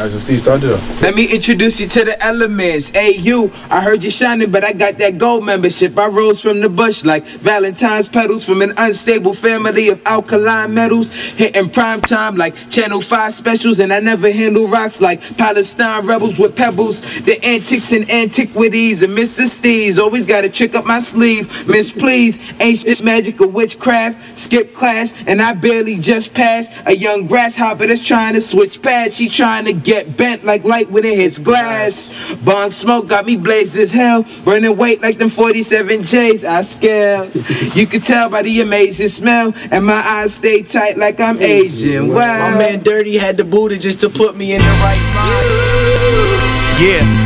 That's Steve. Let me introduce you to the elements. Hey, you, I heard you shining, but I got that gold membership. I rose from the bush like Valentine's petals from an unstable family of alkaline metals. Hitting prime time like Channel 5 specials, and I never handle rocks like Palestine rebels with pebbles. The antics and antiquities and Mr. Steve's always got a trick up my sleeve. Miss, please, ancient magic of witchcraft. Skip class, and I barely just passed a young grasshopper that's trying to switch pads. She trying to get bent like light when it hits glass. Bong smoke got me blazed as hell. Burning weight like them 47 J's. I scale. You can tell by the amazing smell. And my eyes stay tight like I'm Asian. Wow. My man Dirty had the booty just to put me in the right mind. Yeah.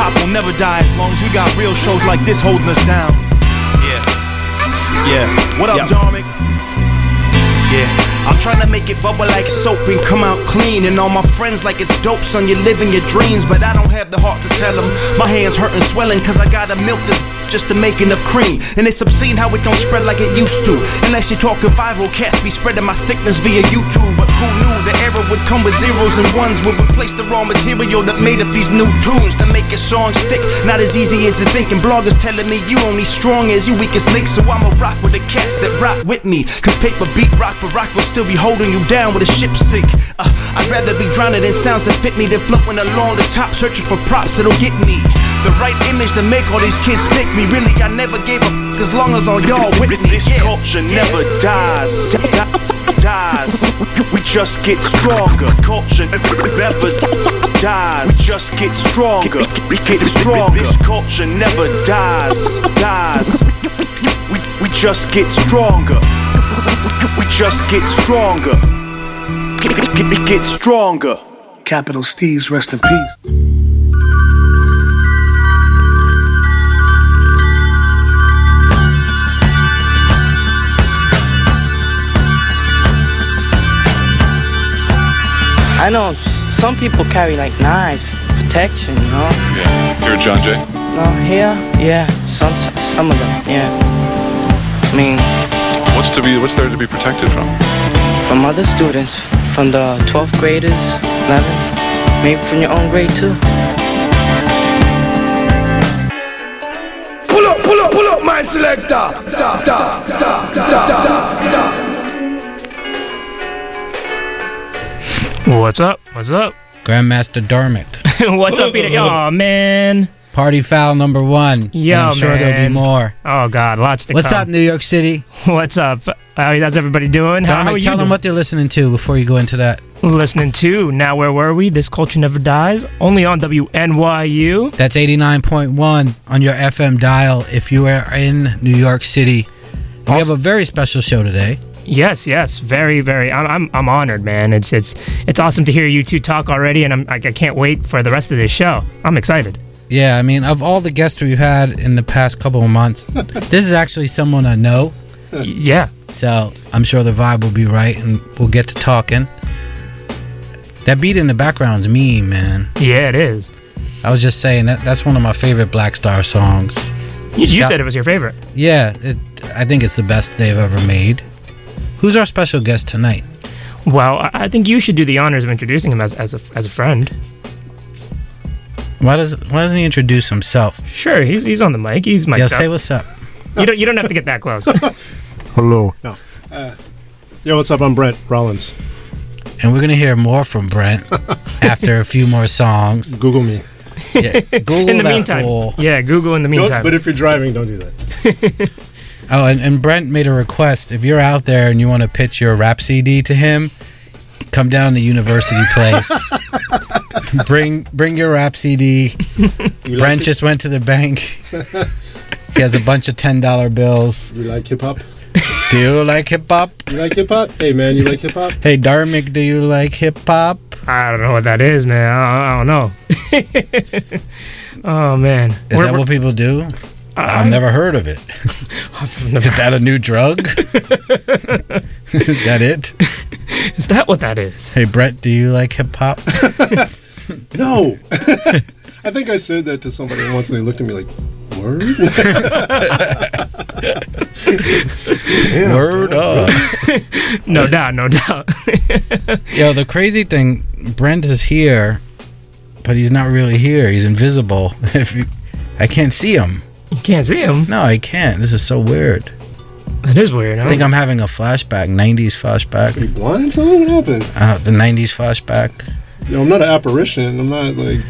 Hop will never die as long as we got real shows like this holding us down. Yeah. Yeah. What up, Dharmic? Yeah. I'm trying to make it bubble like soap and come out clean. And all my friends like it's dope, son. You're living your dreams, but I don't have the heart to tell them. My hands hurting, swelling, cause I gotta milk this just to make enough cream. And it's obscene how it don't spread like it used to. Unless you're talking viral, cats be spreading my sickness via YouTube. But who knew the era would come with zeros and ones would replace the raw material that made up these new tunes to make a song stick. Not as easy as you think. And bloggers telling me you only strong as your weakest link. So I'ma rock with the cats that rock with me. Cause paper beat rock, but rock will still be holding you down with a ship sink. Uh, I'd rather be drowning in sounds that fit me than floating along the top, searching for props that'll get me. The right image to make all these kids pick me. Really, I never gave a f- as long as all y'all with me. This culture never dies. Dies. We just get stronger. Culture never dies. Just get stronger. We get stronger. This culture never dies. Dies. We, we just get stronger. We just get stronger. Get, get, get stronger. Capital Steez, rest in peace. I know some people carry like knives for protection, you know. Yeah. You're a John Jay? No, here, yeah, some some of them, yeah. I mean, What's to be what's there to be protected from? from other students, from the 12th graders, 11th, maybe from your own grade too. Pull up, pull up, pull up, my selector. Da, da, da, What's up? What's up? Grandmaster Dharmic. What's up, Peter? Oh man. Party foul number one. Yeah, Yo, I'm sure there'll be more. Oh God, lots to What's come. up, New York City? What's up? How, how's everybody doing? How, how are you tell them doing? what they're listening to before you go into that. listening to. Now where were we? This culture never dies. Only on WNYU. That's 89.1 on your FM dial if you are in New York City. We have a very special show today. Yes, yes, very, very. I'm, I'm, I'm honored, man. It's, it's, it's awesome to hear you two talk already, and I'm, I, I can't wait for the rest of this show. I'm excited. Yeah, I mean, of all the guests we've had in the past couple of months, this is actually someone I know. Yeah. So I'm sure the vibe will be right and we'll get to talking. That beat in the background's me, man. Yeah, it is. I was just saying that that's one of my favorite Black Star songs. You, you Shout- said it was your favorite. Yeah, it, I think it's the best they've ever made. Who's our special guest tonight? Well, I, I think you should do the honors of introducing him as, as a, as a friend. Why does Why doesn't he introduce himself? Sure, he's, he's on the mic. He's mic'd Yeah, up. say what's up. You don't, you don't have to get that close. Hello. No. Uh, yo, what's up? I'm Brent Rollins. And we're gonna hear more from Brent after a few more songs. Google me. Yeah, Google in the that meantime. fool. Yeah, Google in the Don't- meantime. but if you're driving, don't do that. Oh, and, and Brent made a request. If you're out there and you want to pitch your rap CD to him, come down to University Place. bring bring your rap CD. You Brent like just went to the bank. he has a bunch of ten dollar bills. You like hip hop? Do you like hip hop? You like hip hop? Hey, man, you like hip hop? Hey Dharmic, do you like hip hop? I don't know what that is, man. I, I don't know. oh man, Is that what people do? I've never heard of it. is that a new drug? is that it? Is that what that is? Hey Brett, do you like hip hop? No. I think I said that to somebody once, and they looked at me like, Word. Word up. no doubt, no doubt. Yo, the crazy thing, Brent is here, but he's not really here. He's invisible. If you, I can't see him. You can't see him. No, I can't. This is so weird. That is weird. I think I'm having a flashback, 90s flashback. Are you blind? So what happened? Uh, the 90s flashback. Yo, I'm not an apparition. I'm not like.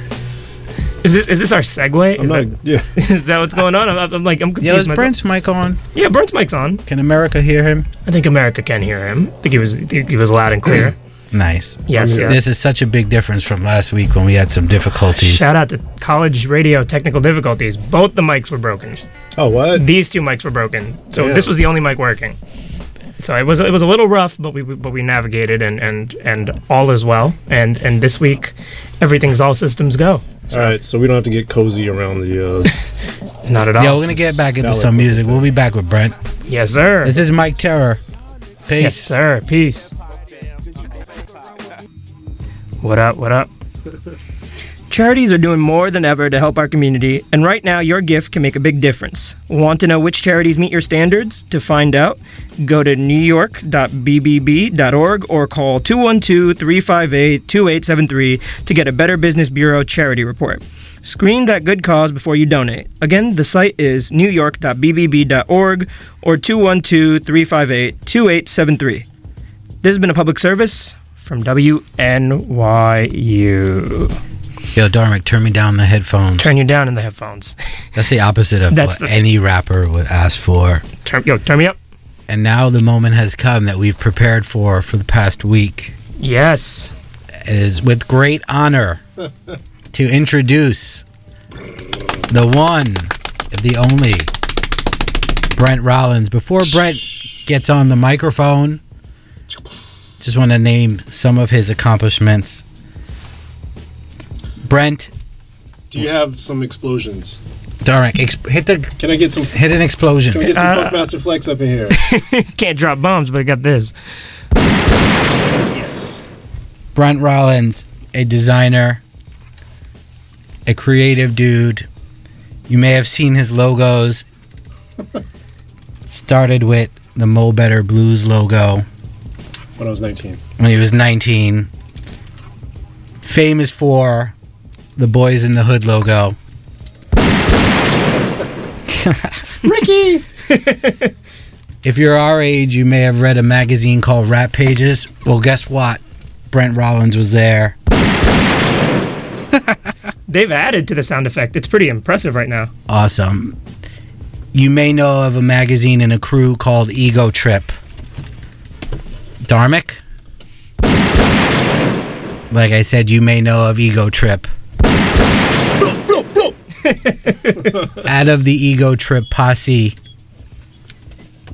Is this is this our segue? I'm Is not. that, yeah. is that what's going on? I'm, I'm like I'm confused. Yo, is myself. Brent's mic on? Yeah, Brent's mic's on. Can America hear him? I think America can hear him. I think he was I think he was loud and clear. Nice. Yes, yes. This is such a big difference from last week when we had some difficulties. Shout out to college radio technical difficulties. Both the mics were broken. Oh what? These two mics were broken. So Yeah. this was the only mic working. So it was it was a little rough, but we but we navigated and and and all is well. And and this week, everything's all systems go. All right, so we don't have to get cozy around the. Uh, Not at all. Yo, we're gonna get back into some music. We'll be back with Brent. Yes, sir. This is Mike Terror. Peace. Yes, sir. Peace. What up? What up? Charities are doing more than ever to help our community, and right now your gift can make a big difference. Want to know which charities meet your standards? To find out, go to newyork.bbb.org or call 212 358 2873 to get a Better Business Bureau charity report. Screen that good cause before you donate. Again, the site is newyork.bbb.org or 212 358 2873. This has been a public service from WNYU. Yo, Dharmic, turn me down the headphones. Turn you down in the headphones. That's the opposite of That's what the- any rapper would ask for. Turn, yo, turn me up. And now the moment has come that we've prepared for for the past week. Yes. It is with great honor to introduce the one, the only, Brent Rollins. Before Brent gets on the microphone, just want to name some of his accomplishments. Brent, do you have some explosions? Dharmic, ex- hit the Can I get some? hit an explosion. Can we get some Uh, Funkmaster Flex up in here? Can't drop bombs, but I got this. Yes. Brent Rollins, a designer, a creative dude. You may have seen his logos. Started with the Mo Better Blues logo when I was 19. when he was 19. Famous for the Boyz n the Hood logo. Ricky! If you're our age, you may have read a magazine called Rap Pages. Well, guess what? Brent Rollins was there. They've added to the sound effect. It's pretty impressive right now. awesome. You may know of a magazine and a crew called Ego Trip. Dharmic? Like I said, you may know of Ego Trip. Out of the Ego Trip posse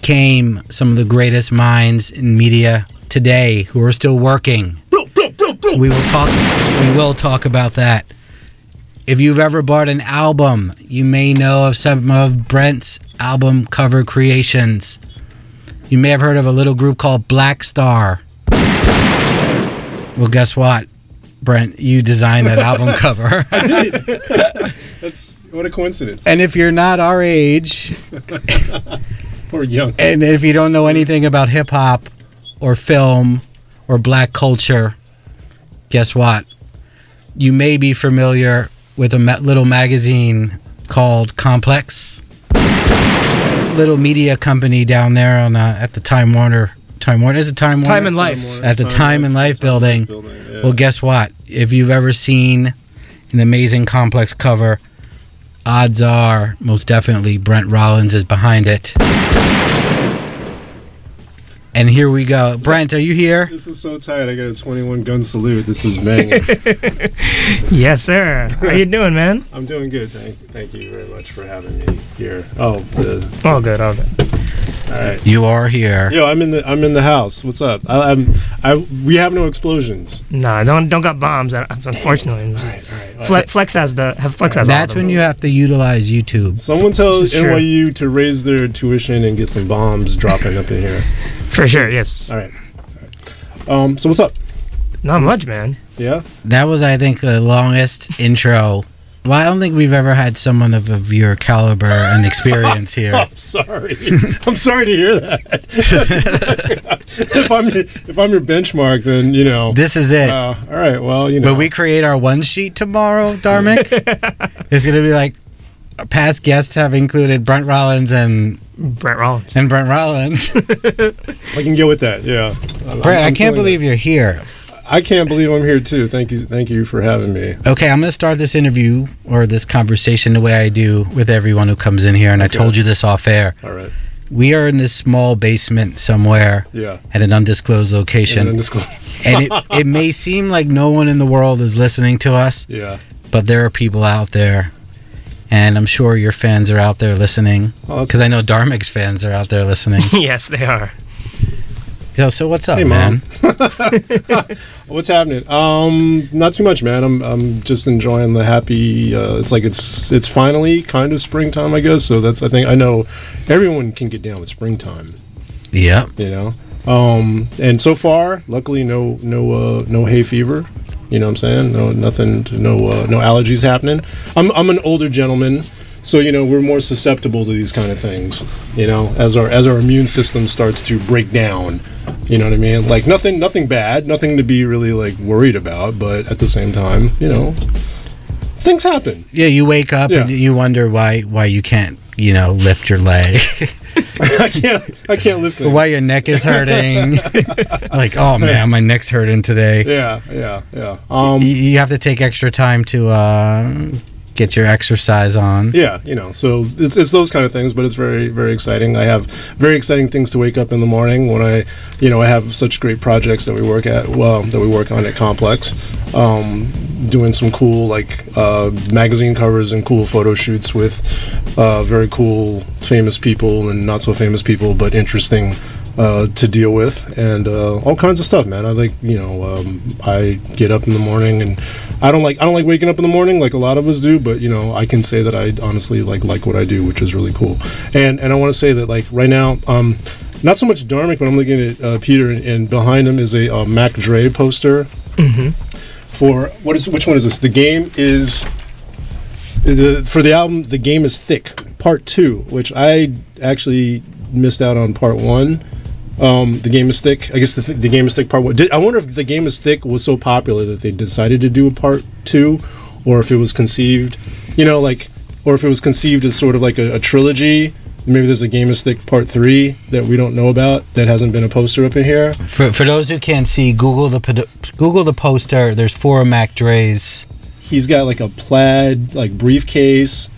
came some of the greatest minds in media today who are still working. We will talk we will talk about that. If you've ever bought an album, you may know of some of Brent's album cover creations. You may have heard of a little group called Black Star. Well, guess what? Brent, you designed that album cover. That's what a coincidence. and if you're not our age, Or young. and if you don't know anything about hip hop or film or black culture, guess what? You may be familiar with a little magazine called Complex. Little media company down there on uh, at the Time Warner. Time Warner is it Time Warner? Time and Life. at the Time and Life building. Well, guess what? If you've ever seen an amazing complex cover, odds are most definitely Brent Rollins is behind it. And here we go. Brent, are you here? This is so tight. I got a 21 gun salute. This is banging. Yes, sir. How you doing, man? I'm doing good. Thank, thank you very much for having me here. Oh, the, All good, all good. All right. You are here. Yo, I'm in the I'm in the house. What's up? I, I'm I we have no explosions. Nah, don't don't got bombs. uh, Unfortunately, Fle- Flex has the have Flex has all That's of them. when you have to utilize YouTube. Someone tells This is true. NYU to raise their tuition and get some bombs dropping up in here. for sure. Yes. All right. Um. So what's up? Not much, man. Yeah. That was, I think, the longest intro Well, I don't think we've ever had someone of, of your caliber and experience here. I'm sorry. I'm sorry to hear that. if I'm your, if I'm your benchmark, then you know This is it. Uh, all right. Well, you know. When we create our one sheet tomorrow, Dharmic, it's going to be like past guests have included Brent Rollins and Brent Rollins and Brent Rollins. I can get with that. Yeah. I'm- Brent, I'm I can't feeling believe you're here. It. I can't believe I'm here too. Thank you. Thank you for having me. Okay, I'm going to start this interview or this conversation the way I do with everyone who comes in here, and I told you this off air. All right. We are in this small basement somewhere Yeah. at an undisclosed location. And undisclosed. and it, it may seem like no one in the world is listening to us, Yeah. but there are people out there. And I'm sure your fans are out there listening. Oh, that's Because I know Dharmic's fans are out there listening. yes, they are. So, so what's up, Hey, man? What's happening? Um, not too much, man. I'm I'm just enjoying the happy. Uh, it's like it's it's finally kind of springtime, I guess. So that's I think I know everyone can get down with springtime. Yep. You know. Um, and so far, luckily, no no uh, no hay fever. You know what I'm saying? No nothing. No uh, no allergies happening. I'm I'm an older gentleman. So you know we're more susceptible to these kind of things. You know, as our as our immune system starts to break down, you know what I mean. Like nothing nothing bad, nothing to be really like worried about. But at the same time, you know, things happen. Yeah, you wake up and you wonder why why you can't, you know, lift your leg. I can't I can't lift it. why your neck is hurting. like, oh man, my neck's hurting today. Yeah, yeah, yeah. Um, you, you have to take extra time to uh, get your exercise on. Yeah, you know, so it's, it's those kind of things, but it's very, very exciting. I have very exciting things to wake up in the morning when I, you know, I have such great projects that we work at, well, that we work on at Complex, um, doing some cool, like, uh, magazine covers and cool photo shoots with uh, very cool, famous people and not so famous people, but interesting. Uh, to deal with and uh, all kinds of stuff, man. I like you know um, I get up in the morning and I don't like I don't like waking up in the morning like a lot of us do, but you know I can say that I honestly like like what I do, which is really cool. And and I want to say that like right now, um, not so much Dharmic, but I'm looking at uh, Peter, and, and behind him is a uh, Mac Dre poster Mm-hmm. for what is which one is this? The game is the for the album. The game is thick. Part two, which I actually missed out on part one. Um, the game is thick. I guess the, th- the game is thick part one. Did, I wonder if the game is thick was so popular that they decided to do a part two, or if it was conceived, you know, like, or if it was conceived as sort of like a, a trilogy. Maybe there's a game is thick part three that we don't know about that hasn't been a poster up in here. For, for those who can't see, Google the Google the poster. There's four Mac Dre's. He's got like a plaid like briefcase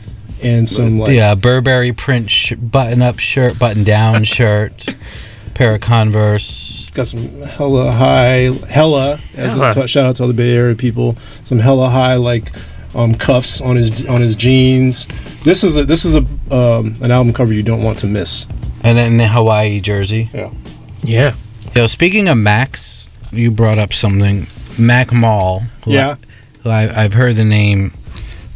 and some like yeah, Burberry print sh- button-up shirt, button-down shirt, pair of Converse. got some hella high hella as a Hella. t- shout out to all the Bay Area people. Some hella high like um, cuffs on his on his jeans. This is a this is a um, an album cover you don't want to miss. And then the Hawaii jersey. Yeah. Yeah. Yo, speaking of Max, you brought up something. Mac Mall. Who Yeah. I, who I, I've heard the name,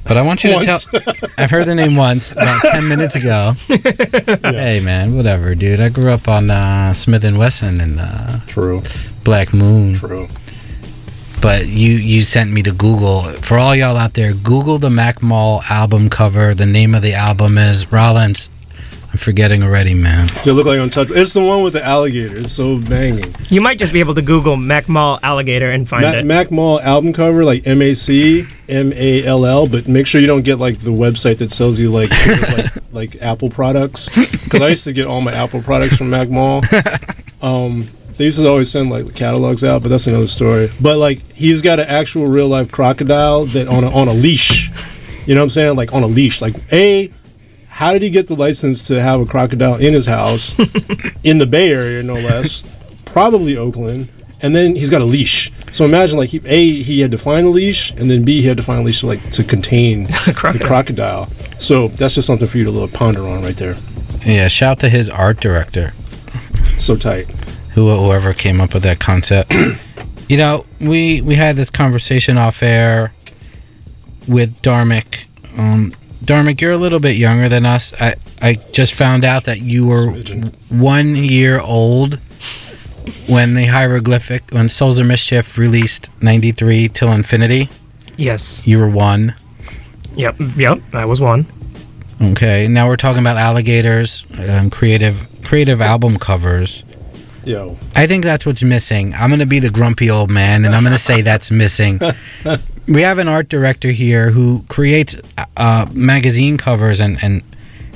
but I want you Once. to tell. I've heard the name once about ten minutes ago. Hey man, whatever, dude. I grew up on uh, Smith and Wesson and uh, True. Black Moon. True. But you you sent me to Google. For all y'all out there, Google the Mac Mall album cover. The name of the album is Rollins. I'm forgetting already, man. They look like untouchable. It's the one with the alligator. It's so banging. You might just be able to Google Mac Mall alligator and find Mac, it. Mac Mall album cover like M A C M A L L, but make sure you don't get like the website that sells you like like, like Apple products. Because I used to get all my Apple products from Mac Mall. Um, they used to always send like catalogs out, but that's another story. But like he's got an actual real life crocodile that on a, on a leash. You know what I'm saying? Like on a leash. Like a. How did he get the license to have a crocodile in his house in the Bay Area, no less? Probably Oakland. And then he's got a leash. So imagine, like, he, a he had to find a leash, and then b he had to find a leash to like to contain the crocodile. So that's just something for you to little ponder on right there. Yeah, shout to his art director. So tight. Who, whoever came up with that concept. you know, we we had this conversation off air with Dharmic Um, Dharmic, you're a little bit younger than us. I I just found out that you were one year old when the hieroglyphic when Souls of Mischief released '93 till Infinity. Yes. You were one. Yep, yep, I was one. Okay, now we're talking about alligators, um, creative creative album covers. Yo. I think that's what's missing. I'm gonna be the grumpy old man, and I'm gonna say that's missing. We have an art director here who creates uh, magazine covers and, and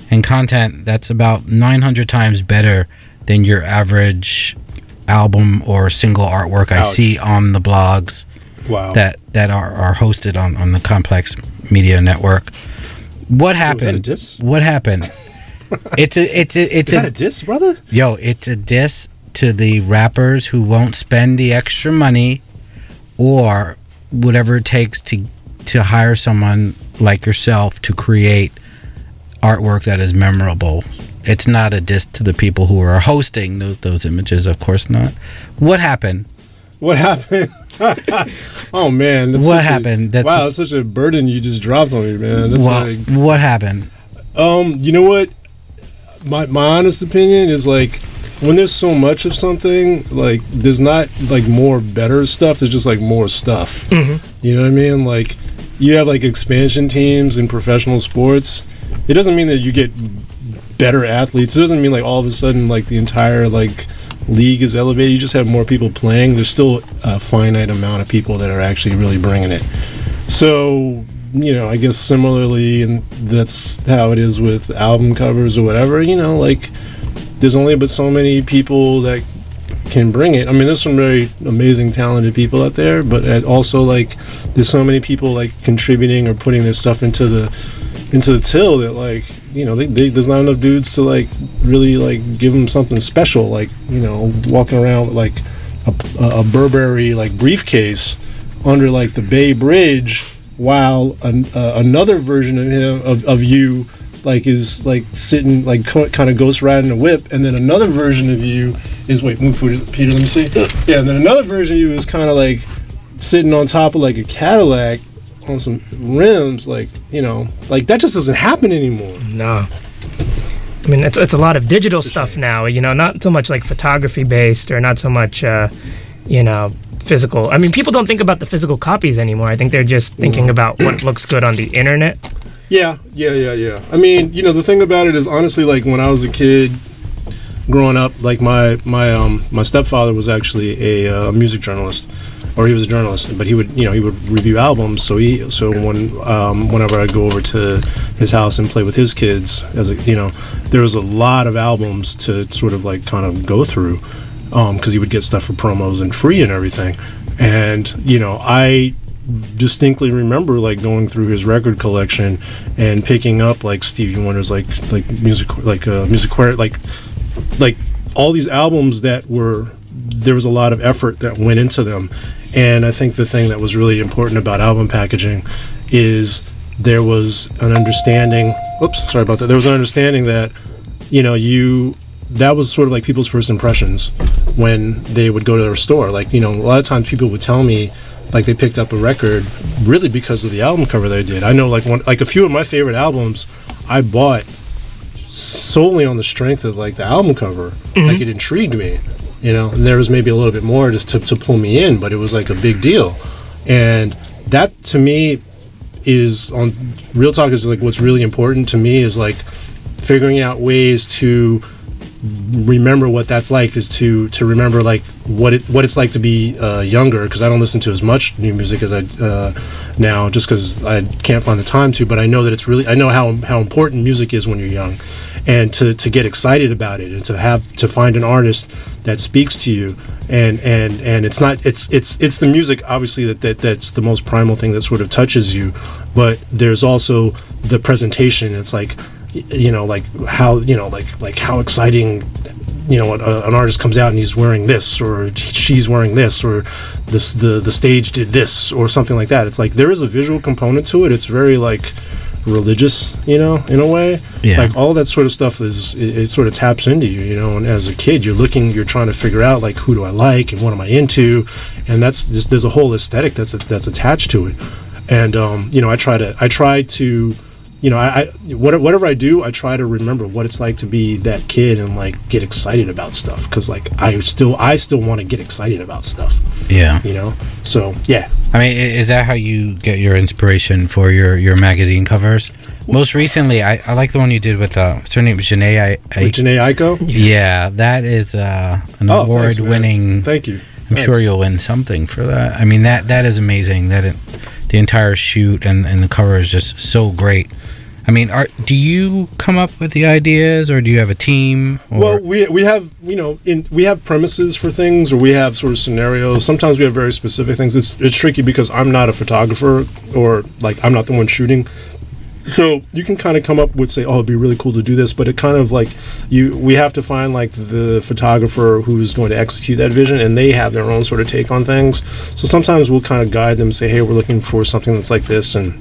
and content that's about 900 times better than your average album or single artwork I see on the blogs Wow. that that are, are hosted on, on the Complex Media Network. What that a happened? diss? What happened? it's a it's a it's Is a, that a diss, brother? Yo, it's a diss to the rappers who won't spend the extra money or whatever it takes to to hire someone like yourself to create artwork that is memorable. It's not a diss to the people who are hosting those, those images, of course not. What happened? What happened? oh man, that's What such a- happened? That's wow, a- that's such a burden you just dropped on me, man. That's What, like, what happened? um, you know what? My my honest opinion is like when there's so much of something, like there's not like more better stuff. There's just like more stuff. Mhm. You know what I mean? Like you have like expansion teams in professional sports. It doesn't mean that you get better athletes. It doesn't mean like all of a sudden like the entire like league is elevated. You just have more people playing. There's still a finite amount of people that are actually really bringing it. So you know, I guess similarly, and that's how it is with album covers or whatever. You know, like there's only but so many people that can bring it. I mean, there's some very amazing, talented people out there, but also like there's so many people like contributing or putting their stuff into the into the till that like you know they, they, there's not enough dudes to like really like give them something special like you know walking around with like a, a Burberry like briefcase under like the Bay Bridge while an, uh, another version of him of, of you like is like sitting like co- kind of ghost riding a whip and then another version of you is wait move Peter, Peter let me see yeah and then another version of you is kind of like sitting on top of like a Cadillac on some rims like you know like that just doesn't happen anymore No. I mean, it's, it's a lot of digital stuff now, you know, not so much like photography based or not so much, uh, you know, physical. I mean, people don't think about the physical copies anymore. I think they're just thinking about what looks good on the internet. Yeah, yeah, yeah, yeah. I mean, you know, the thing about it is honestly, like when I was a kid, growing up, like my my um my stepfather was actually a uh, music journalist, or he was a journalist, but he would you know he would review albums. So he so when um whenever I'd go over to his house and play with his kids, as a you know, there was a lot of albums to sort of like kind of go through, um because he would get stuff for promos and free and everything, and you know I distinctly remember like going through his record collection and picking up like Stevie Wonder's like like music like uh music like like all these albums that were there was a lot of effort that went into them. And I think the thing that was really important about album packaging is there was an understanding oops sorry about that there was an understanding that you know you that was sort of like people's first impressions when they would go to their store. Like you know a lot of times people would tell me like they picked up a record really because of the album cover they did. I know like one like a few of my favorite albums i bought solely on the strength of like the album cover. Mm-hmm. Like it intrigued me you know and there was maybe a little bit more to, to, to pull me in but it was like a big deal. And that to me is on real talk is like what's really important to me is like figuring out ways to remember what that's like is to to remember like what it what it's like to be uh, younger because I don't listen to as much new music as I uh, now just because I can't find the time to but I know that it's really I know how how important music is when you're young. And to to get excited about it and to have to find an artist that speaks to you and and and it's not it's it's it's the music obviously that, that that's the most primal thing that sort of touches you but there's also the presentation. It's like you know like how you know like like how exciting you know a, an artist comes out and he's wearing this or she's wearing this or this the the stage did this or something like that. It's like there is a visual component to it. It's very like religious you know in a way. Yeah. like all that sort of stuff is it, it sort of taps into you you know and as a kid you're looking you're trying to figure out like who do i like and what am i into? And that's there's, there's a whole aesthetic that's that's attached to it. And um, you know i try to i try to you know i, I whatever i do i try to remember what it's like to be that kid and like get excited about stuff because like i still i still want to get excited about stuff Yeah. you know so yeah I mean, is that how you get your inspiration for your, your magazine covers? Most recently, I, I like the one you did with uh, what's her name, Jhené. I, I, With Jhené Aiko? Yeah, that is uh, an Oh, thanks, award-winning. Thank you. I'm sure you'll win something for that. I mean that that is amazing. That it, the entire shoot and, and the cover is just so great. I mean, are do you come up with the ideas, or do you have a team? Or, Well, we we have you know in we have premises for things, or we have sort of scenarios. Sometimes we have very specific things. It's it's tricky because I'm not a photographer, or like I'm not the one shooting. So you can kind of come up with say, oh, it'd be really cool to do this, but it kind of like you we have to find like the photographer who's going to execute that vision, and they have their own sort of take on things. So sometimes we'll kind of guide them, say, hey, we're looking for something that's like this, and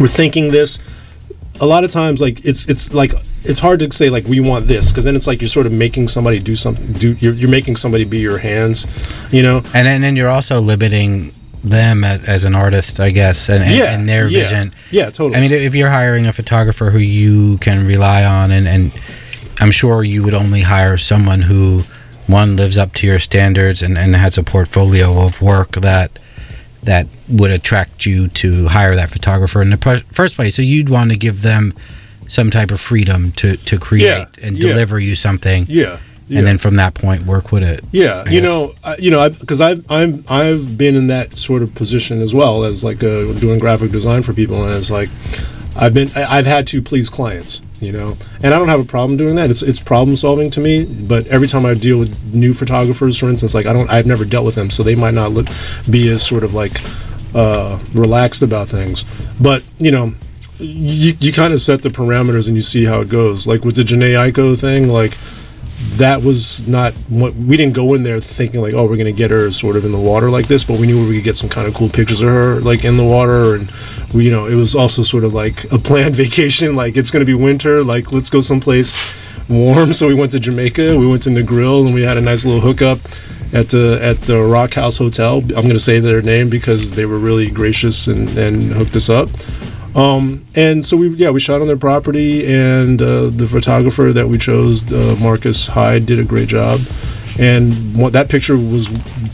we're thinking this a lot of times like it's it's like it's hard to say like we want this because then it's like you're sort of making somebody do something do you're, you're making somebody be your hands you know and then, then you're also limiting them as, as an artist, I guess, and, and, Yeah, and their yeah. vision. Yeah, totally. I mean, if you're hiring a photographer who you can rely on, and, and I'm sure you would only hire someone who one lives up to your standards and, and has a portfolio of work that that would attract you to hire that photographer in the pr- first place. So you'd want to give them some type of freedom to, to create Yeah, and yeah. deliver you something. Yeah, yeah. And then from that point, work with it. Yeah, you know, I, you know, because I've I'm I've been in that sort of position as well as like uh, doing graphic design for people, and it's like I've been I- I've had to please clients, you know, and I don't have a problem doing that. It's it's problem solving to me. But every time I deal with new photographers, for instance, like I don't I've never dealt with them, so they might not look, be as sort of like uh, relaxed about things. But you know. You, you kind of set the parameters and you see how it goes. Like with the Jhené Aiko thing, like that was not what we didn't go in there thinking like oh we're gonna get her sort of in the water like this but we knew we could get some kind of cool pictures of her like in the water and we you know it was also sort of like a planned vacation like it's gonna be winter like let's go someplace warm. So we went to jamaica we went to negril and we had a nice little hookup at the at the rock house hotel. I'm gonna say their name because they were really gracious and and hooked us up um, and so we yeah we shot on their property, and uh, the photographer that we chose, uh, Marcus Hyde, did a great job. And what, that picture was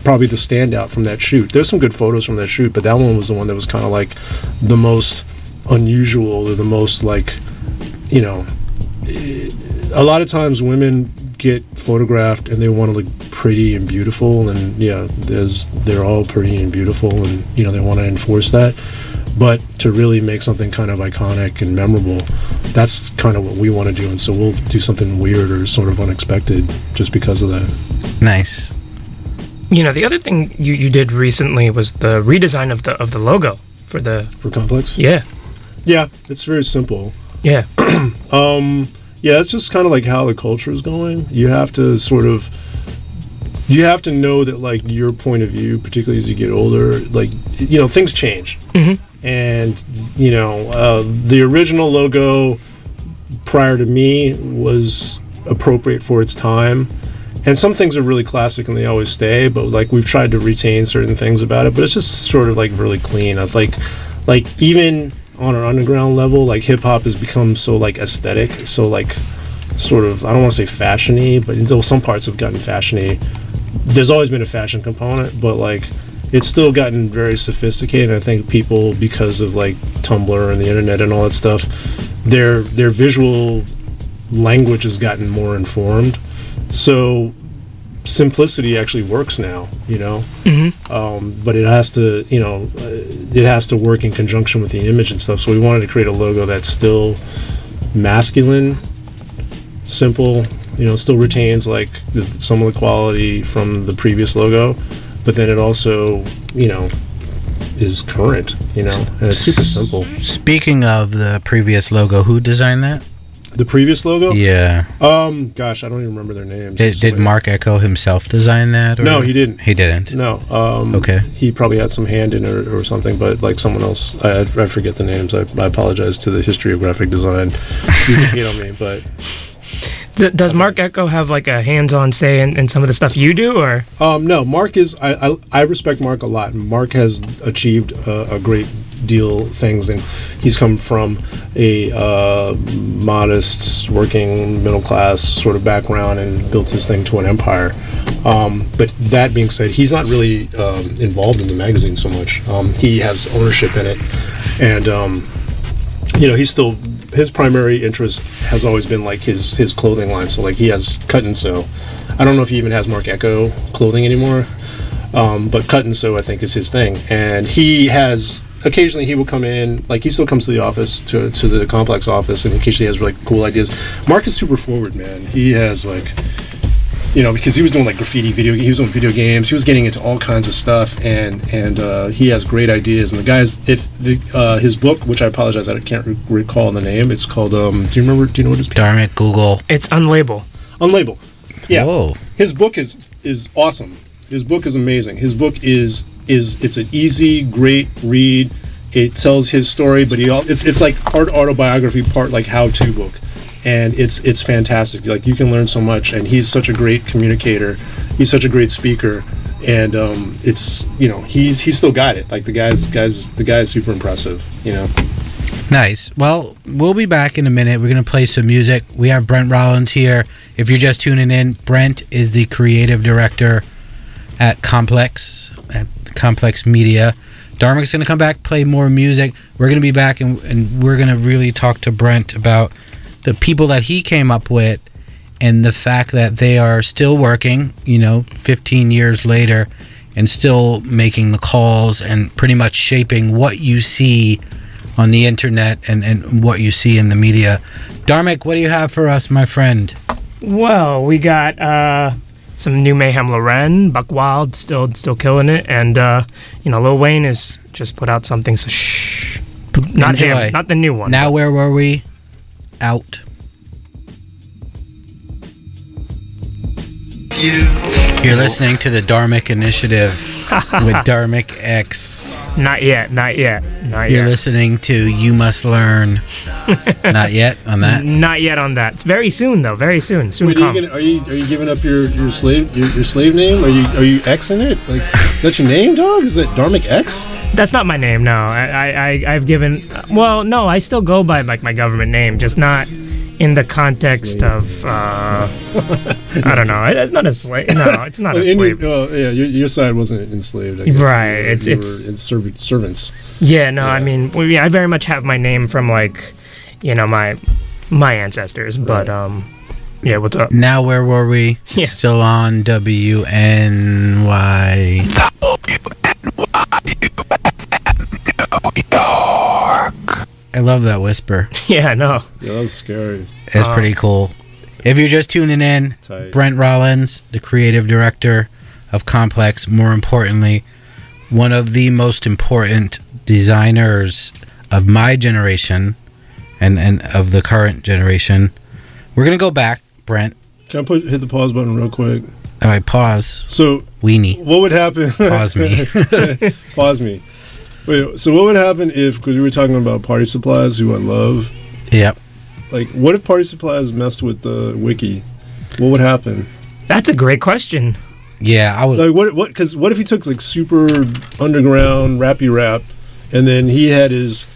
probably the standout from that shoot. There's some good photos from that shoot, but that one was the one that was kind of like the most unusual or the most like, you know, a lot of times women get photographed and they want to look pretty and beautiful, and yeah, there's they're all pretty and beautiful, and you know they want to enforce that but to really make something kind of iconic and memorable that's kind of what we want to do and so we'll do something weird or sort of unexpected just because of that Nice. You know, the other thing you, you did recently was the redesign of the of the logo for the for complex Yeah. yeah it's very simple Yeah. um yeah it's just kind of like how the culture is going you have to sort of you have to know that like your point of view particularly as you get older like you know things change Mhm. And you know uh, the original logo prior to me was appropriate for its time. And some things are really classic and they always stay but like we've tried to retain certain things about it but it's just sort of like really clean. Of like like even on an underground level like hip hop has become so like aesthetic so like sort of I don't want to say fashiony but until some parts have gotten fashiony there's always been a fashion component but like it's still gotten very sophisticated. I think people, because of like Tumblr and the internet and all that stuff, their their visual language has gotten more informed. So simplicity actually works now, you know. Mhm. Um, but it has to, you know, uh, it has to work in conjunction with the image and stuff. So we wanted to create a logo that's still masculine, simple, you know, still retains like the, some of the quality from the previous logo, but then it also, you know, is current, you know, and it's super simple. Speaking of the previous logo, who designed that? The previous logo? Yeah. Um, gosh, I don't even remember their names. Did, did Marc Ecko himself design that? Or? No, he didn't. He didn't. No. Um, Okay. He probably had some hand in it or, or something, but like someone else, I, I forget the names. I, I apologize to the history of graphic design. you can hate on me, but D- does Marc Ecko have like a hands-on say in, in some of the stuff you do, or Um, no, Mark is. I, I I respect Mark a lot. Mark has achieved a, a great deal things, and he's come from a uh, modest, working middle class sort of background and built his thing to an empire. Um, but that being said, he's not really um, involved in the magazine so much. Um, he has ownership in it, and um, you know he's still his primary interest has always been like his his clothing line. So like he has cut and sew. I don't know if he even has Marc Ecko clothing anymore, um, but cut and sew I think is his thing. And he has occasionally he will come in like he still comes to the office to to the complex office and occasionally has really cool ideas. Mark is super forward, man. He has like you know, because he was doing like graffiti video, he was doing video games, he was getting into all kinds of stuff, and and uh, he has great ideas. And the guys, if the uh, his book, which I apologize, I can't re- recall the name. It's called. Um, do you remember? Do you know what it's? Darn it, Google. It's unlabel. Unlabel. Yeah. Whoa. His book is is awesome. His book is amazing. His book is is it's an easy, great read. It tells his story, but he all, it's it's like part autobiography, part like how to book, and it's it's fantastic. Like you can learn so much, and he's such a great communicator. He's such a great speaker, and um, it's you know he's he's still got it. Like the guys guys the guy is super impressive. You know. Nice. Well, we'll be back in a minute. We're going to play some music. We have Brent Rollins here. If you're just tuning in, Brent is the creative director at Complex, at Complex Media. Dharmic's going to come back, play more music. We're going to be back and, and we're going to really talk to Brent about the people that he came up with and the fact that they are still working, you know, 15 years later and still making the calls and pretty much shaping what you see on the internet and, and what you see in the media. Dharmic, what do you have for us, my friend? Well, we got uh, some new Mayhem Lauren, Buck Wild, still still killing it, and uh, you know Lil Wayne has just put out something. So shh, not Enjoy. him, not the new one. Now, where were we? Out. You're listening to the Dharmic Initiative with Dharmic X. Not yet, not yet, not yet. You're yet. listening to You Must Learn. Not yet on that. Not yet on that. It's very soon though. Very soon. Soon Wait, are come. you, gonna, are you are you giving up your, your slave your, your slave name? Are you are you Xing it? Like is that your name, dog? Is that Dharmic X? That's not my name. No, I, I, I I've given. Well, no, I still go by like my government name, just not in the context of. Uh, I don't know. It's not a slave. No, it's not a Well, in slave. Your, oh, yeah, your, your side wasn't enslaved. I guess. Right, You it's- you it's- were in serv- servants. Yeah, no, I mean, well, yeah, I very much have my name from like, you know, my my ancestors, but um, yeah, what's up? Now, where were we? Yes. Still on WNY. I love that whisper. Yeah, no. Yeah, that was scary. It's Uh, pretty cool. If you're just tuning in, Tight. Brent Rollins, the creative director of Complex, more importantly, one of the most important designers of my generation and, and of the current generation. We're going to go back, Brent. Can I put hit the pause button real quick? All right, pause. So Weenie. what would happen? Pause me. pause me. Wait. So what would happen if because we were talking about party supplies, who I love. Yep. Like, what if party supplies messed with the wiki? What would happen? That's a great question. Yeah, I would. Like what? What? Because what if he took like super underground rappy rap, and then he had his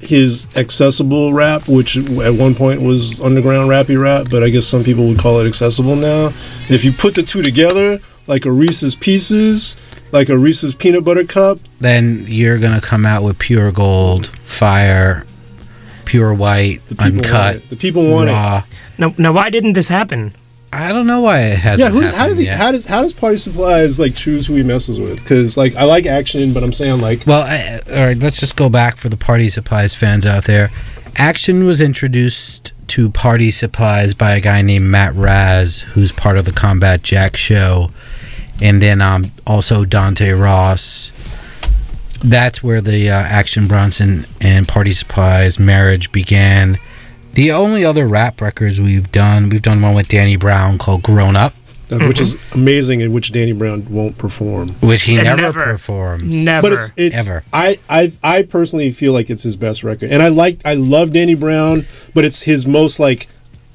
his accessible rap, which at one point was underground rappy rap, but I guess some people would call it accessible now. If you put the two together, like a Reese's Pieces, like a Reese's peanut butter cup, Then you're going to come out with pure gold, fire, pure white, the uncut. The people want it. raw. Now, now, why didn't this happen? I don't know why it hasn't Yeah, who, happened how does he? yet. How does how does Party Supplies like choose who he messes with? Because like I like action, but I'm saying like Well, I, all right, let's just go back for the Party Supplies fans out there. Action was introduced to Party Supplies by a guy named Matt Raz, who's part of the Combat Jack show, and then um, also Dante Ross. That's where the uh, Action Bronson and Party Supplies marriage began. The only other rap records we've done, we've done one with Danny Brown called Grown Up, uh, which is amazing, in which Danny Brown won't perform. which he never, never. performs. Never. But it's it's Ever. I, I I personally feel like it's his best record, and I like I love Danny Brown, but it's his most like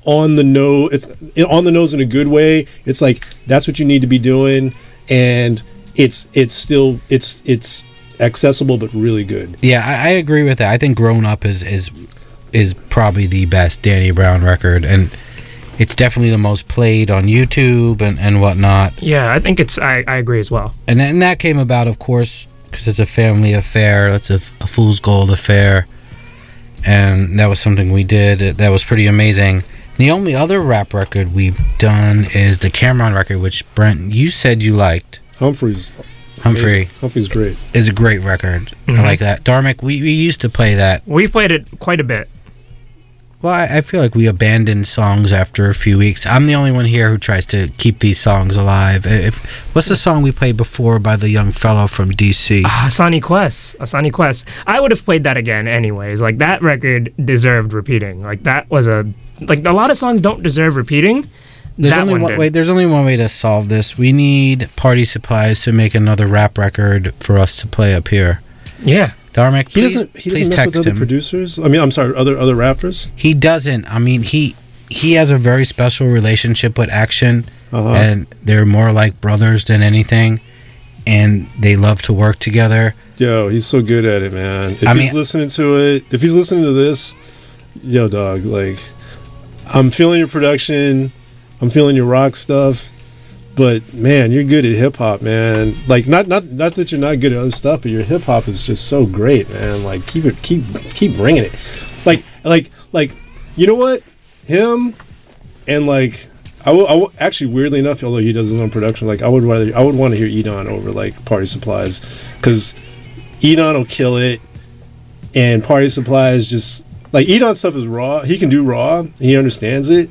on the nose. It's on the nose in a good way. It's like that's what you need to be doing, and it's it's still it's it's accessible but really good. Yeah, I, I agree with that. I think "Grown Up" is is is probably the best Danny Brown record, and it's definitely the most played on YouTube and and whatnot. Yeah, I think it's. I, I agree as well. And then that came about, of course, because it's a family affair. That's a, a fool's gold affair, and that was something we did. That was pretty amazing. The only other rap record we've done is the Cameron record, which Brent, you said you liked. Humphrey's Humphrey. Humphrey's great. is a great record. Mhm. I like that. Dharmic, we, we used to play that. We played it quite a bit. Well, I, I feel like we abandoned songs after a few weeks. I'm the only one here who tries to keep these songs alive. If what's the song we played before by the young fellow from DC? Ah, Asani Quest. Asani Quest. I would have played that again anyways. Like that record deserved repeating. Like that was a like a lot of songs don't deserve repeating. There's that only one one did. way. There's only one way to solve this. We need Party Supplies to make another rap record for us to play up here. Yeah. Dharmic, He please, doesn't. He please doesn't mess text with other him. producers. I mean, I'm sorry, other other rappers. He doesn't. I mean, he he has a very special relationship with Action, Uh-huh. and they're more like brothers than anything, and they love to work together. Yo, he's so good at it, man. If I he's mean- listening to it, if he's listening to this, yo, dog, like, I'm feeling your production, I'm feeling your rock stuff, but man, you're good at hip hop, man. Like, not not not that you're not good at other stuff, but your hip hop is just so great, man. Like, keep it, keep keep bringing it. Like, like, like, you know what? Him and like. I will, I will actually weirdly enough, although he does his own production, like I would rather I would want to hear Edan over like Party Supplies, because Edan will kill it, and Party Supplies just like Edan stuff is raw. He can do raw. He understands it.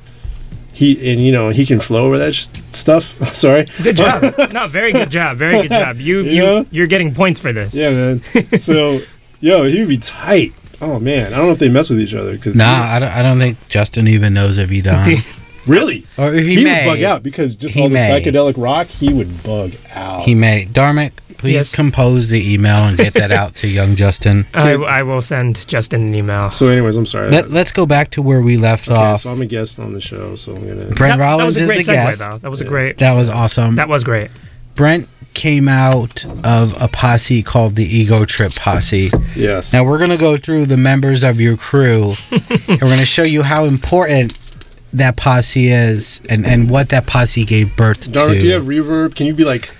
He and you know he can flow over that sh- stuff. Sorry. Good job. no, very good job. Very good job. You You you know? you're getting points for this. Yeah, man. So, yo, he would be tight. Oh man, I don't know if they mess with each other because Nah, I don't, I don't think Justin even knows if he done. really, or he, he, may. would bug out because just He all the may. psychedelic rock, he would bug out. He may. Dharmic, please Yes. compose the email and get that out to young Justin. I, I will send Justin an email. so, anyways, I'm sorry. Let, let's go back to where we left okay, off. so I'm a guest on the show, so I'm gonna. Brent That- that Rollins was a is great the segue, guest. though. That was a great. That was awesome. That was great. Brent came out of a posse called the Ego Trip Posse. Yes. Now we're gonna go through the members of your crew, and we're gonna show you how important that posse is, and and what that posse gave birth Dark, to. do you have reverb? Can you be like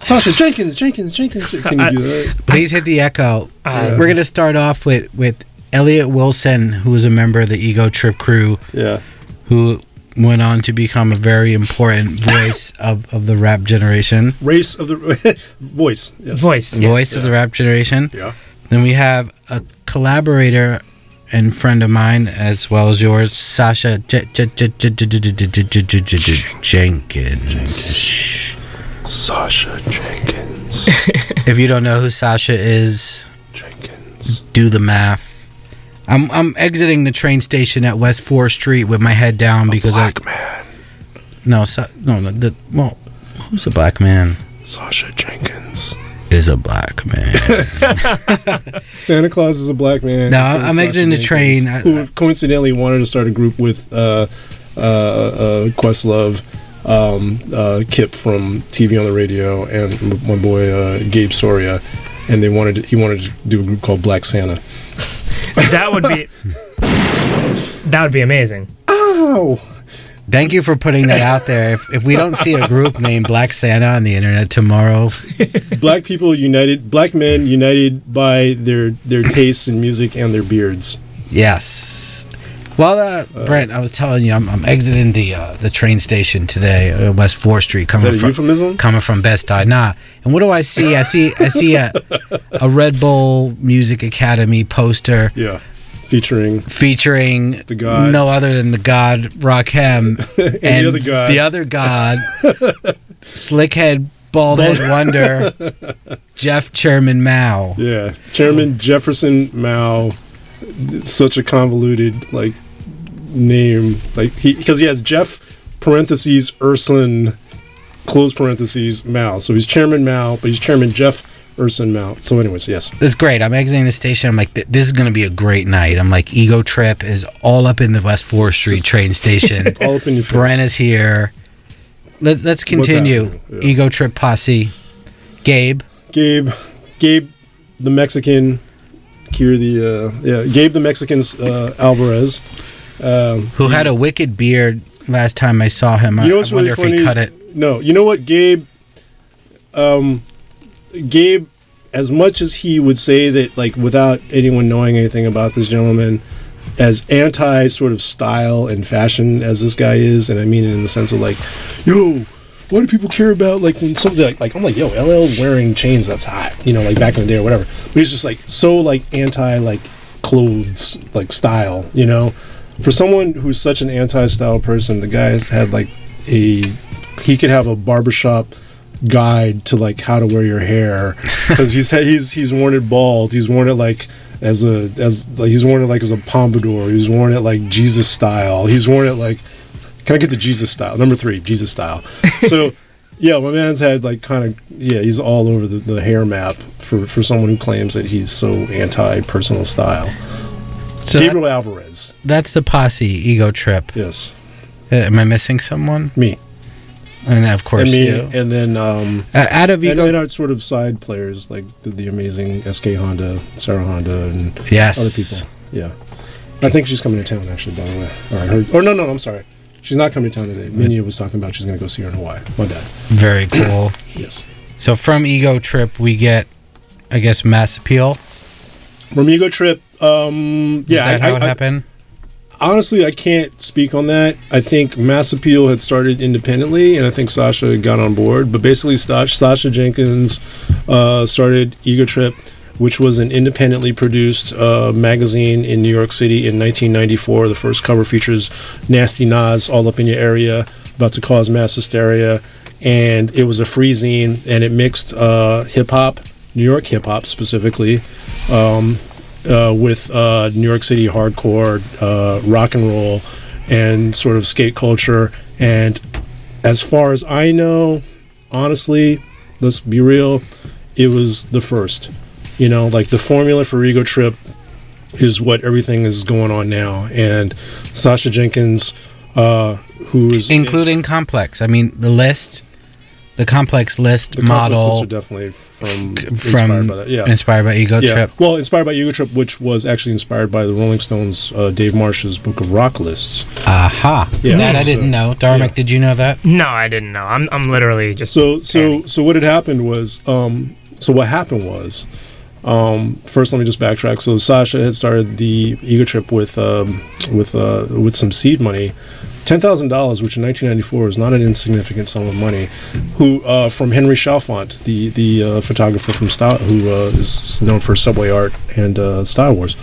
Sacha Jenkins, Jenkins, Jenkins. Can you do that? Please hit the echo. We're gonna start off with with Elliott Wilson, who was a member of the Ego Trip crew. Yeah. Who went on to become a very important voice of, of the rap generation. Race of the voice. Yes. Voice. Yes. Voice yeah. of the rap generation. Yeah. Then we have a collaborator and friend of mine, as well as yours, Sacha Jenkins. Sacha Jenkins. If you don't know who Sacha is, Jenkins. do the math. I'm I'm exiting the train station at West Fourth Street with my head down because I Black I man. no Sa- no no the well who's a black man Sacha Jenkins. is a black man. Santa Claus is a black man. No, So is I'm Sacha exiting the Jenkins, train. I- who coincidentally wanted to start a group with uh, uh, uh, Questlove, um, uh, Kyp from TV on the Radio, and my boy uh, Gabe Soria, and they wanted to, he wanted to do a group called Black Santa. That would be. that would be amazing. Oh, Thank you for putting that out there. If, if we don't see a group named Black Santa on the internet tomorrow, black people united, black men united by their their tastes in music and their beards. yes. Well, uh, Brent, I was telling you, I'm, I'm exiting the uh, the train station today, uh, West Fourth Street, Is coming that a from euphemism? coming from Best Buy. Nah. And what do I see? I see I see a a Red Bull Music Academy poster Yeah, featuring featuring The god. no other than the god Rakim and, the other guy. the other god, slickhead, bald head wonder, Jeff Chairman Mao. Yeah, Chairman Jefferson Mao. Such a convoluted like name, like he because he has Jeff parentheses Urson close parentheses Mao. So he's Chairman Mao, but he's Chairman Jeff Urson Mao. So, anyways, yes, It's great. I'm exiting the station. I'm like, this is to be a great night. I'm like, Ego Trip is all up in the West 4th Street train station. all up in your face. Bren is here. Let, let's continue. Yeah. Ego Trip posse. Gabe. Gabe, Gabe, the Mexican, here the uh, yeah, Gabe the Mexican's uh, Alvarez, um, Who had a wicked beard last time I saw him. I, You know what's I wonder really if funny? he cut it. No, you know what, Gabe. Um, Gabe, as much as he would say that, like, without anyone knowing anything about this gentleman, as anti sort of style and fashion as this guy is, and I mean it in the sense of like, yo, why do people care about like when something like, like I'm like, yo, LL wearing chains that's hot, you know, like back in the day or whatever. But he's just like so like anti like clothes like style, you know. For someone who's such an anti-style person, the guy has had like a he could have a barbershop guide to like how to wear your hair because he's he's he's worn it bald. He's worn it like as a as like he's worn it like as a pompadour. He's worn it like Jesus style. He's worn it like can I get the Jesus style? Number three, Jesus style. So yeah, my man's had like kind of yeah, he's all over the, the hair map for for someone who claims that he's so anti personal style. So Gabriel Alvarez. That's the posse ego trip. Yes. Uh, am I missing someone? Me. And of course and me, you. and then um, Uh, out of and, ego- and our sort of side players like the, the amazing SK Honda, Sarah Honda, and Yes. other people. Yeah, I think she's coming to town actually. By the way, or I heard. Or no, no, no, I'm sorry. She's not coming to town today. Minya was talking about she's going to go see her in Hawaii. My bad. Very cool. Yes. So from ego trip we get, I guess, mass appeal. From Trip, um, yeah, Is that I- how I- it happened? Honestly, I can't speak on that. I think Mass Appeal had started independently, and I think Sacha got on board. But basically, Sacha, Sacha Jenkins uh, started Ego Trip, which was an independently produced uh, magazine in New York City in 1994. The first cover features Nasty Nas all up in your area, about to cause mass hysteria. And it was a free zine, and it mixed uh, hip hop, New York hip hop specifically, um, uh, with uh, New York City hardcore, uh, rock and roll, and sort of skate culture. And as far as I know, honestly, let's be real, it was the first. You know, like the formula for Ego Trip is what everything is going on now. And Sacha Jenkins, uh, who is including complex. I mean, the list, the complex list the complexes model are definitely from from inspired by that. Yeah, inspired by ego yeah. trip. Well, inspired by Ego Trip, which was actually inspired by the Rolling Stones' uh, Dave Marsh's Book of Rock Lists. Aha! Yeah, that I didn't know. Dharmic, yeah. did you know that? No, I didn't know. I'm I'm literally just So so so what had happened was um so what happened was um first let me just backtrack. So Sacha had started the ego trip with um with uh with some seed money. Ten thousand dollars, which in 1994 is not an insignificant sum of money, who uh, from Henry Chalfant, the the uh, photographer from Style, who uh, is known for Subway Art and uh, Style Wars,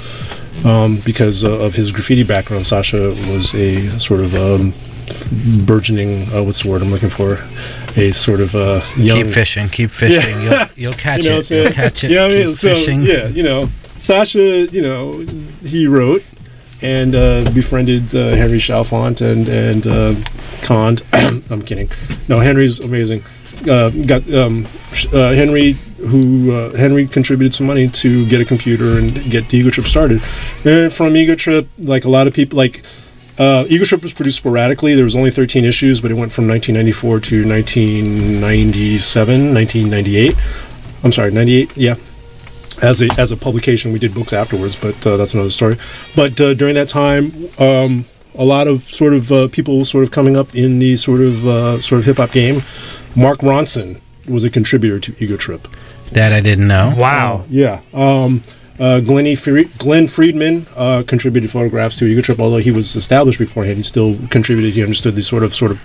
um, because uh, of his graffiti background. Sacha was a sort of um, burgeoning. What's the word I'm looking for? A sort of a young. Keep fishing, keep fishing. You'll, you'll catch You know it. You'll catch it. You know I keep mean? So, fishing. yeah, you know, Sacha, you know, he wrote and uh, befriended uh, Henry Chalfant and and uh, conned. I'm kidding. No, Henry's amazing. Uh, got um, uh, Henry, who uh, Henry contributed some money to get a computer and get Ego Trip started. And from Ego Trip, like a lot of people, like uh, Ego Trip was produced sporadically. There was only 13 issues, but it went from 1994 to 1997, 1998. I'm sorry, 98. Yeah, as a as a publication. We did books afterwards, but uh, that's another story. But uh, during that time, um, a lot of sort of uh, people sort of coming up in the sort of uh, sort of hip hop game. Mark Ronson was a contributor to Ego Trip. That I didn't know. Wow. Yeah. Um, uh, Glenny Fre- Glenn Friedman uh, contributed photographs to Ego Trip, although he was established beforehand. He still contributed. He understood the sort of sort of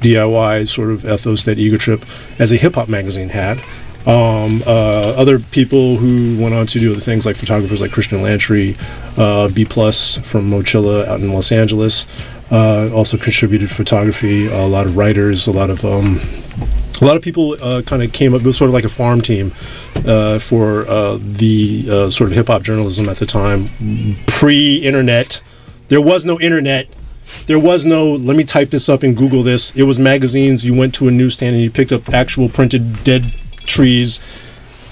DIY sort of ethos that Ego Trip, as a hip hop magazine, had. Um, uh, other people who went on to do other things, like photographers like Christian Lantry, uh, B Plus from Mochilla out in Los Angeles, uh, also contributed photography. A lot of writers, a lot of um, a lot of people uh, kind of came up. It was sort of like a farm team uh, for uh, the uh, sort of hip hop journalism at the time, pre-internet. There was no internet. There was no. Let me type this up and Google this. It was magazines. You went to a newsstand and you picked up actual printed dead trees.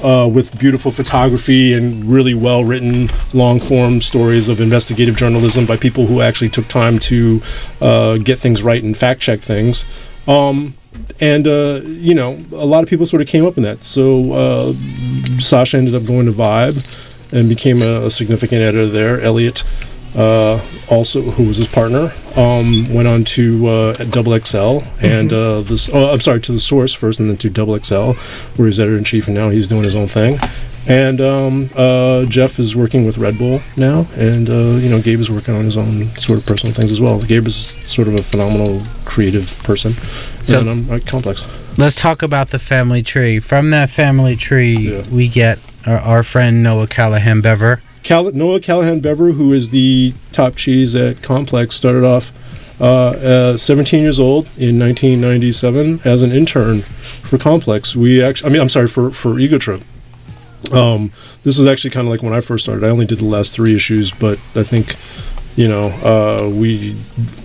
Uh, with beautiful photography and really well written long form stories of investigative journalism by people who actually took time to uh, get things right and fact check things. Um, and uh, you know a lot of people sort of came up in that so uh, Sacha ended up going to Vibe and became a, a significant editor there. Elliott, uh, also who was his partner, um, went on to uh, Double XL and uh, this. Oh, I'm sorry, to the Source first, and then to Double XL, where he's editor in chief, and now he's doing his own thing. And um, uh, Jeff is working with Red Bull now, and uh, you know Gabe is working on his own sort of personal things as well. Gabe is sort of a phenomenal creative person, So- and I'm at Complex. Let's talk about the family tree. From that family tree, we get our, our friend Noah Callahan Bever. Cal- Noah Callahan Bever, who is the top cheese at Complex, started off uh, uh, 17 years old in 1997 as an intern for Complex. We actually, I mean, I'm sorry for for Ego Trip. Um, this was actually kind of like when I first started. I only did the last three issues, but I think you know uh, we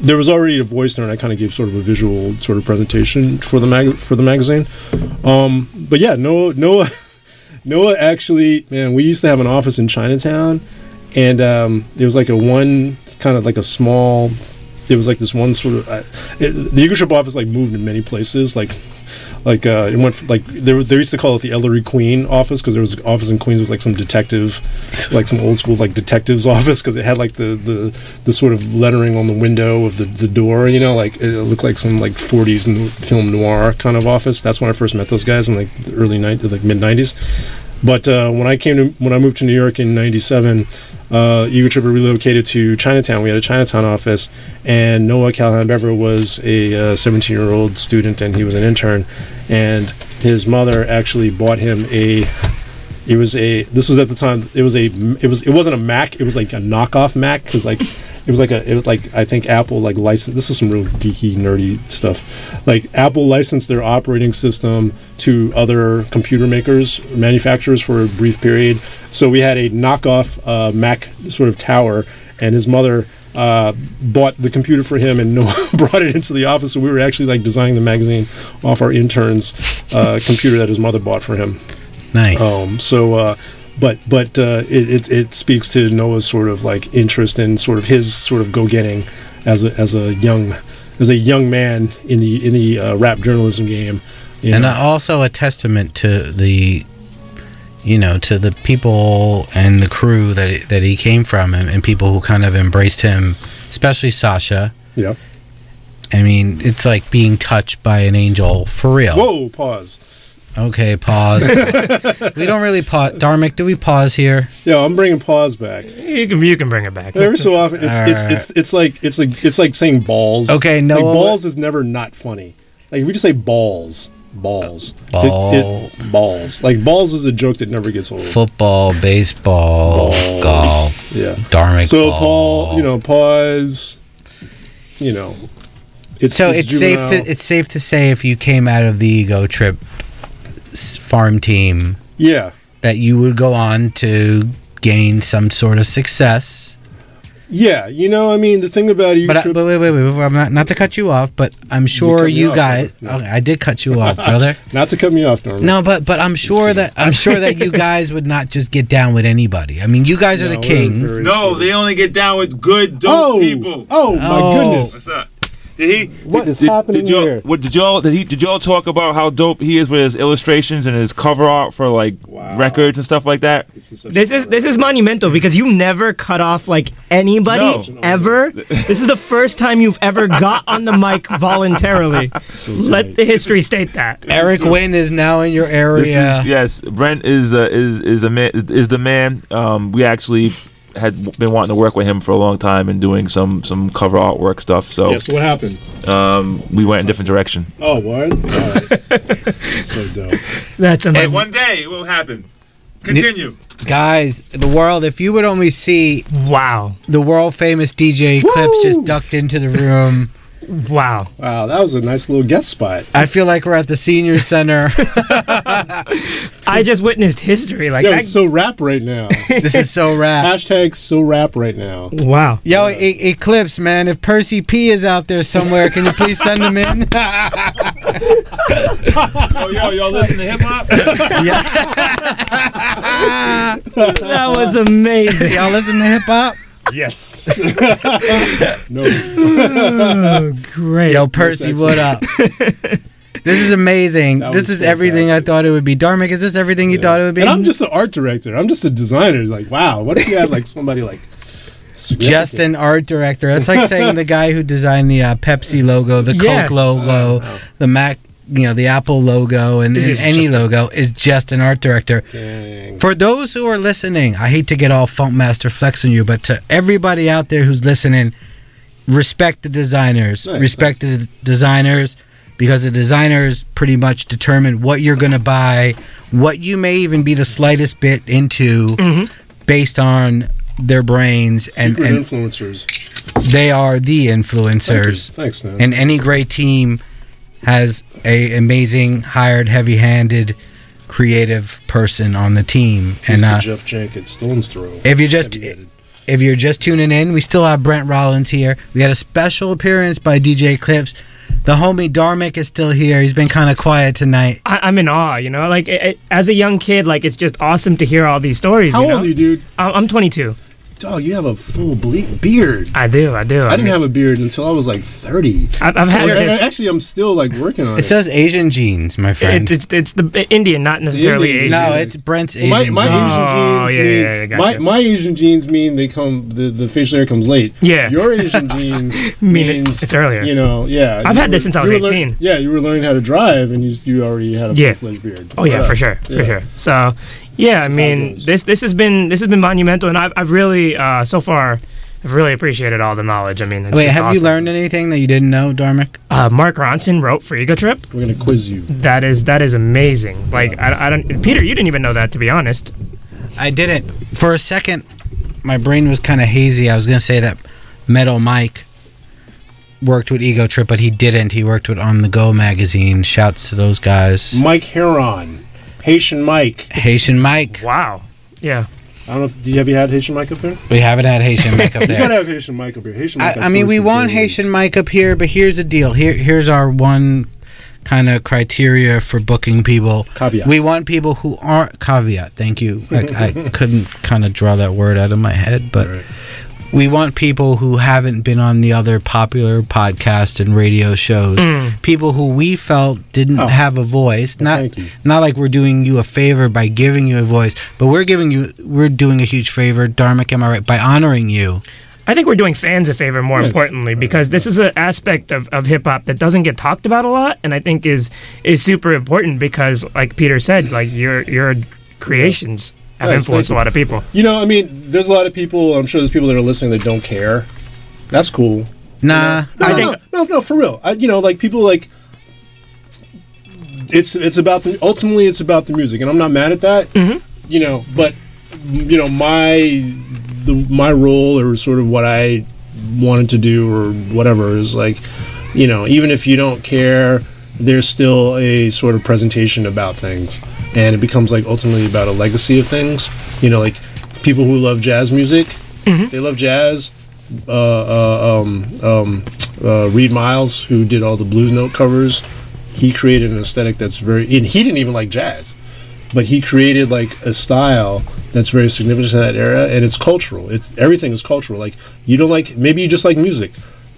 there was already a voice there, and I kind of gave sort of a visual sort of presentation for the mag for the magazine. Um, but yeah, Noah Noah. Noah actually, man, we used to have an office in Chinatown, and um, it was like a one kind of like a small. It was like this one sort of uh, it, the Ego Trip office like moved in many places. Like, like uh, it went f- like there they used to call it the Ellery Queen office because there was an office in Queens was like some detective, like some old school like detective's office because it had like the, the the sort of lettering on the window of the, the door. You know, like it looked like some like 40s n- film noir kind of office. That's when I first met those guys in like the early night like mid 90s. But uh, when I came to when I moved to New York in '97, uh, Eagle Tripper relocated to Chinatown. We had a Chinatown office, and Noah Callahan Bever was a 17 year old student, and he was an intern. And his mother actually bought him a. It was a. This was at the time. It was a. It was. It wasn't a Mac. It was like a knockoff Mac because like. It was like a, it was like I think Apple like license. This is some real geeky, nerdy stuff. Like Apple licensed their operating system to other computer makers, manufacturers for a brief period. So we had a knockoff uh, Mac sort of tower, and his mother uh, bought the computer for him and brought it into the office. So we were actually like designing the magazine off our intern's uh, computer that his mother bought for him. Nice. Um, so, uh, but but uh, it, it it speaks to Noah's sort of like interest in sort of his sort of go getting as a as a young as a young man in the in the uh, rap journalism game. and know. also a testament to the you know to the people and the crew that that he came from and, and people who kind of embraced him especially sacha yeah i mean it's like being touched by an angel for real Whoa! Pause. Okay pause we don't really pause dharmic do we pause here Yeah, I'm bringing pause back. You can you can bring it back. Every so often, it's it's, it's it's like it's like it's like saying balls. Okay, like Noah- balls is never not funny. Like if we just say balls, balls, It- Ball. it- balls. Like balls is a joke that never gets old. football baseball Balls. golf Yeah. dharmic So ball. Paul, you know, pause. You know, it's so it's, safe to it's safe to say if you came out of the ego trip s- farm team yeah. that you would go on to gain some sort of success Yeah, you know, I mean, the thing about you, but, I, but wait, wait, wait, wait, I'm not, not to cut you off, but I'm sure cut me you off, guys. brother. No. Okay, I did cut you off, brother. not to cut me off, Norman. No, but but I'm sure that I'm sure that you guys would not just get down with anybody. I mean, you guys are the kings. No, they only get down with good, dope Oh! people. Oh, my Oh. goodness. What's up? Did he? What is did, happening did y'all, here? What did y'all? Did he? Did y'all talk about how dope he is with his illustrations and his cover art for like records and stuff like that? This is this is monumental because you never cut off like anybody No. ever. this is the first time you've ever got on the mic voluntarily. Let the history state that. Eric Wynn is now in your This area. is, yes, Brent is uh, is is a man is the man. Um, we actually had been wanting to work with him for a long time and doing some some cover artwork stuff. So Yes, what happened? um, we went in a different direction. Oh, what? All right. That's so dope. That's If- amazing. One day it will happen. Continue. Guys, the world, if you would only see Wow. the world famous DJ Eclipse just ducked into the room. Wow. Wow, that was a nice little guest spot. I feel like we're at the senior center. I just witnessed history. Like Yo, that. it's so rap right now. this is so rap. Hashtag so rap right now. wow. Yo, E- Eclipse, man, if Percy P is out there somewhere, can you please send him in? Oh, yo, y'all listen to hip hop? Yeah. that was amazing. Y'all listen to hip hop? Yes. no. Oh, great. Yo, Percy, what up? This is amazing. That This was is everything I thought it would be. Dharmic, is this everything you thought it would be? And I'm just an art director. I'm just a designer. Like, wow, what if you had like somebody like just an art director. That's like saying the guy who designed the uh, Pepsi logo, the Yeah. Coke logo, the Mac, you know, the Apple logo, and, and any logo is just an art director. For those who are listening, I hate to get all Funkmaster Flex on you, but to everybody out there who's listening, respect the designers. Nice, respect the designers because the designers pretty much determine what you're going to buy, what you may even be the slightest bit into Mm-hmm. based on their brains and, secret and influencers? they are the influencers. Thanks, man. And any great team has a amazing, hired, heavy-handed, creative person on the team. He's and the uh, Jeff Jenkins Stones throw. if you just if you're just tuning in, we still have Brent Rollins here. We had a special appearance by DJ Eclipse. The homie Dharmic is still here. He's been kind of quiet tonight. I, I'm in awe, you know. Like it, it- as a young kid, like it's just awesome to hear all these stories. How you know? old are you, dude? I'm, I'm 22. Dog, you have a full ble- beard. I do, I do. I didn't have a beard until I was like 30. I've, I've had I- I- this. Actually, I'm still like working on It it. says Asian genes, my friend. It's, it's it's the Indian, not necessarily Indian. Asian. no, it's Brent's Asian. my my genes. Asian Oh, genes yeah, mean yeah, yeah, gotcha. my, my Asian genes mean they come the, the facial hair comes late. Yeah. Your Asian genes Mean it- means it's earlier. You know, yeah. I've you had this since I was you were lear- 18. yeah, you were learning how to drive, and you you already had a Yeah. full-fledged beard. Oh yeah, Right for on. sure, for sure. So, yeah, I mean, this this has been this has been monumental, and I've I've really uh, so far. I've really appreciated all the knowledge. I mean, it's Wait, just have you learned anything that you didn't know, Dharmic? Uh, Mark Ronson wrote for Ego Trip. We're gonna quiz you. That is that is amazing. Like I, I don't, Peter, you didn't even know that to be honest. I didn't. For a second, my brain was kind of hazy. I was going to say that Metal Mike worked with Ego Trip, but he didn't. He worked with On the Go magazine. Shouts to those guys. Mike Heron, Haitian Mike. Haitian Mike. Wow. Yeah. I don't know. If, do you, have you had Haitian Mike up there? We haven't had Haitian Mike up there. You gotta have Haitian Mike up here. Haitian Mike. I, I mean, we for want days. Haitian Mike up here, but here's the deal. Here, here's our one kind of criteria for booking people. Caveat. We want people who aren't caveat. Thank you. I, I couldn't kind of draw that word out of my head, but Right. We want people who haven't been on the other popular podcast and radio shows. Mm. People who we felt didn't Oh. have a voice. Not not like we're doing you a favor by giving you a voice, but we're giving you we're doing a huge favor, Dharmic, am I right? By honoring you. I think we're doing fans a favor more Yes. importantly because this is an aspect of, of hip hop that doesn't get talked about a lot and I think is is super important because like Peter said, like your your creations have Yes, influenced a lot of people. You know, I mean, there's a lot of people. I'm sure there's people that are listening that don't care. That's cool. Nah. No, I no, think- no, no, no, for real. I, you know, like people like. It's it's about the ultimately it's about the music, and I'm not mad at that. Mm-hmm. You know, but you know my the my role or sort of what I wanted to do or whatever is like, you know, even if you don't care, there's still a sort of presentation about things, and it becomes like ultimately about a legacy of things. You know, like people who love jazz music, they love jazz uh, uh, um, um, uh, Reid Miles, who did all the Blue Note covers, he created an aesthetic that's very. And he didn't even like jazz, but he created like a style that's very significant in that era, and it's cultural. It's everything is cultural. Like you don't like maybe you just like music,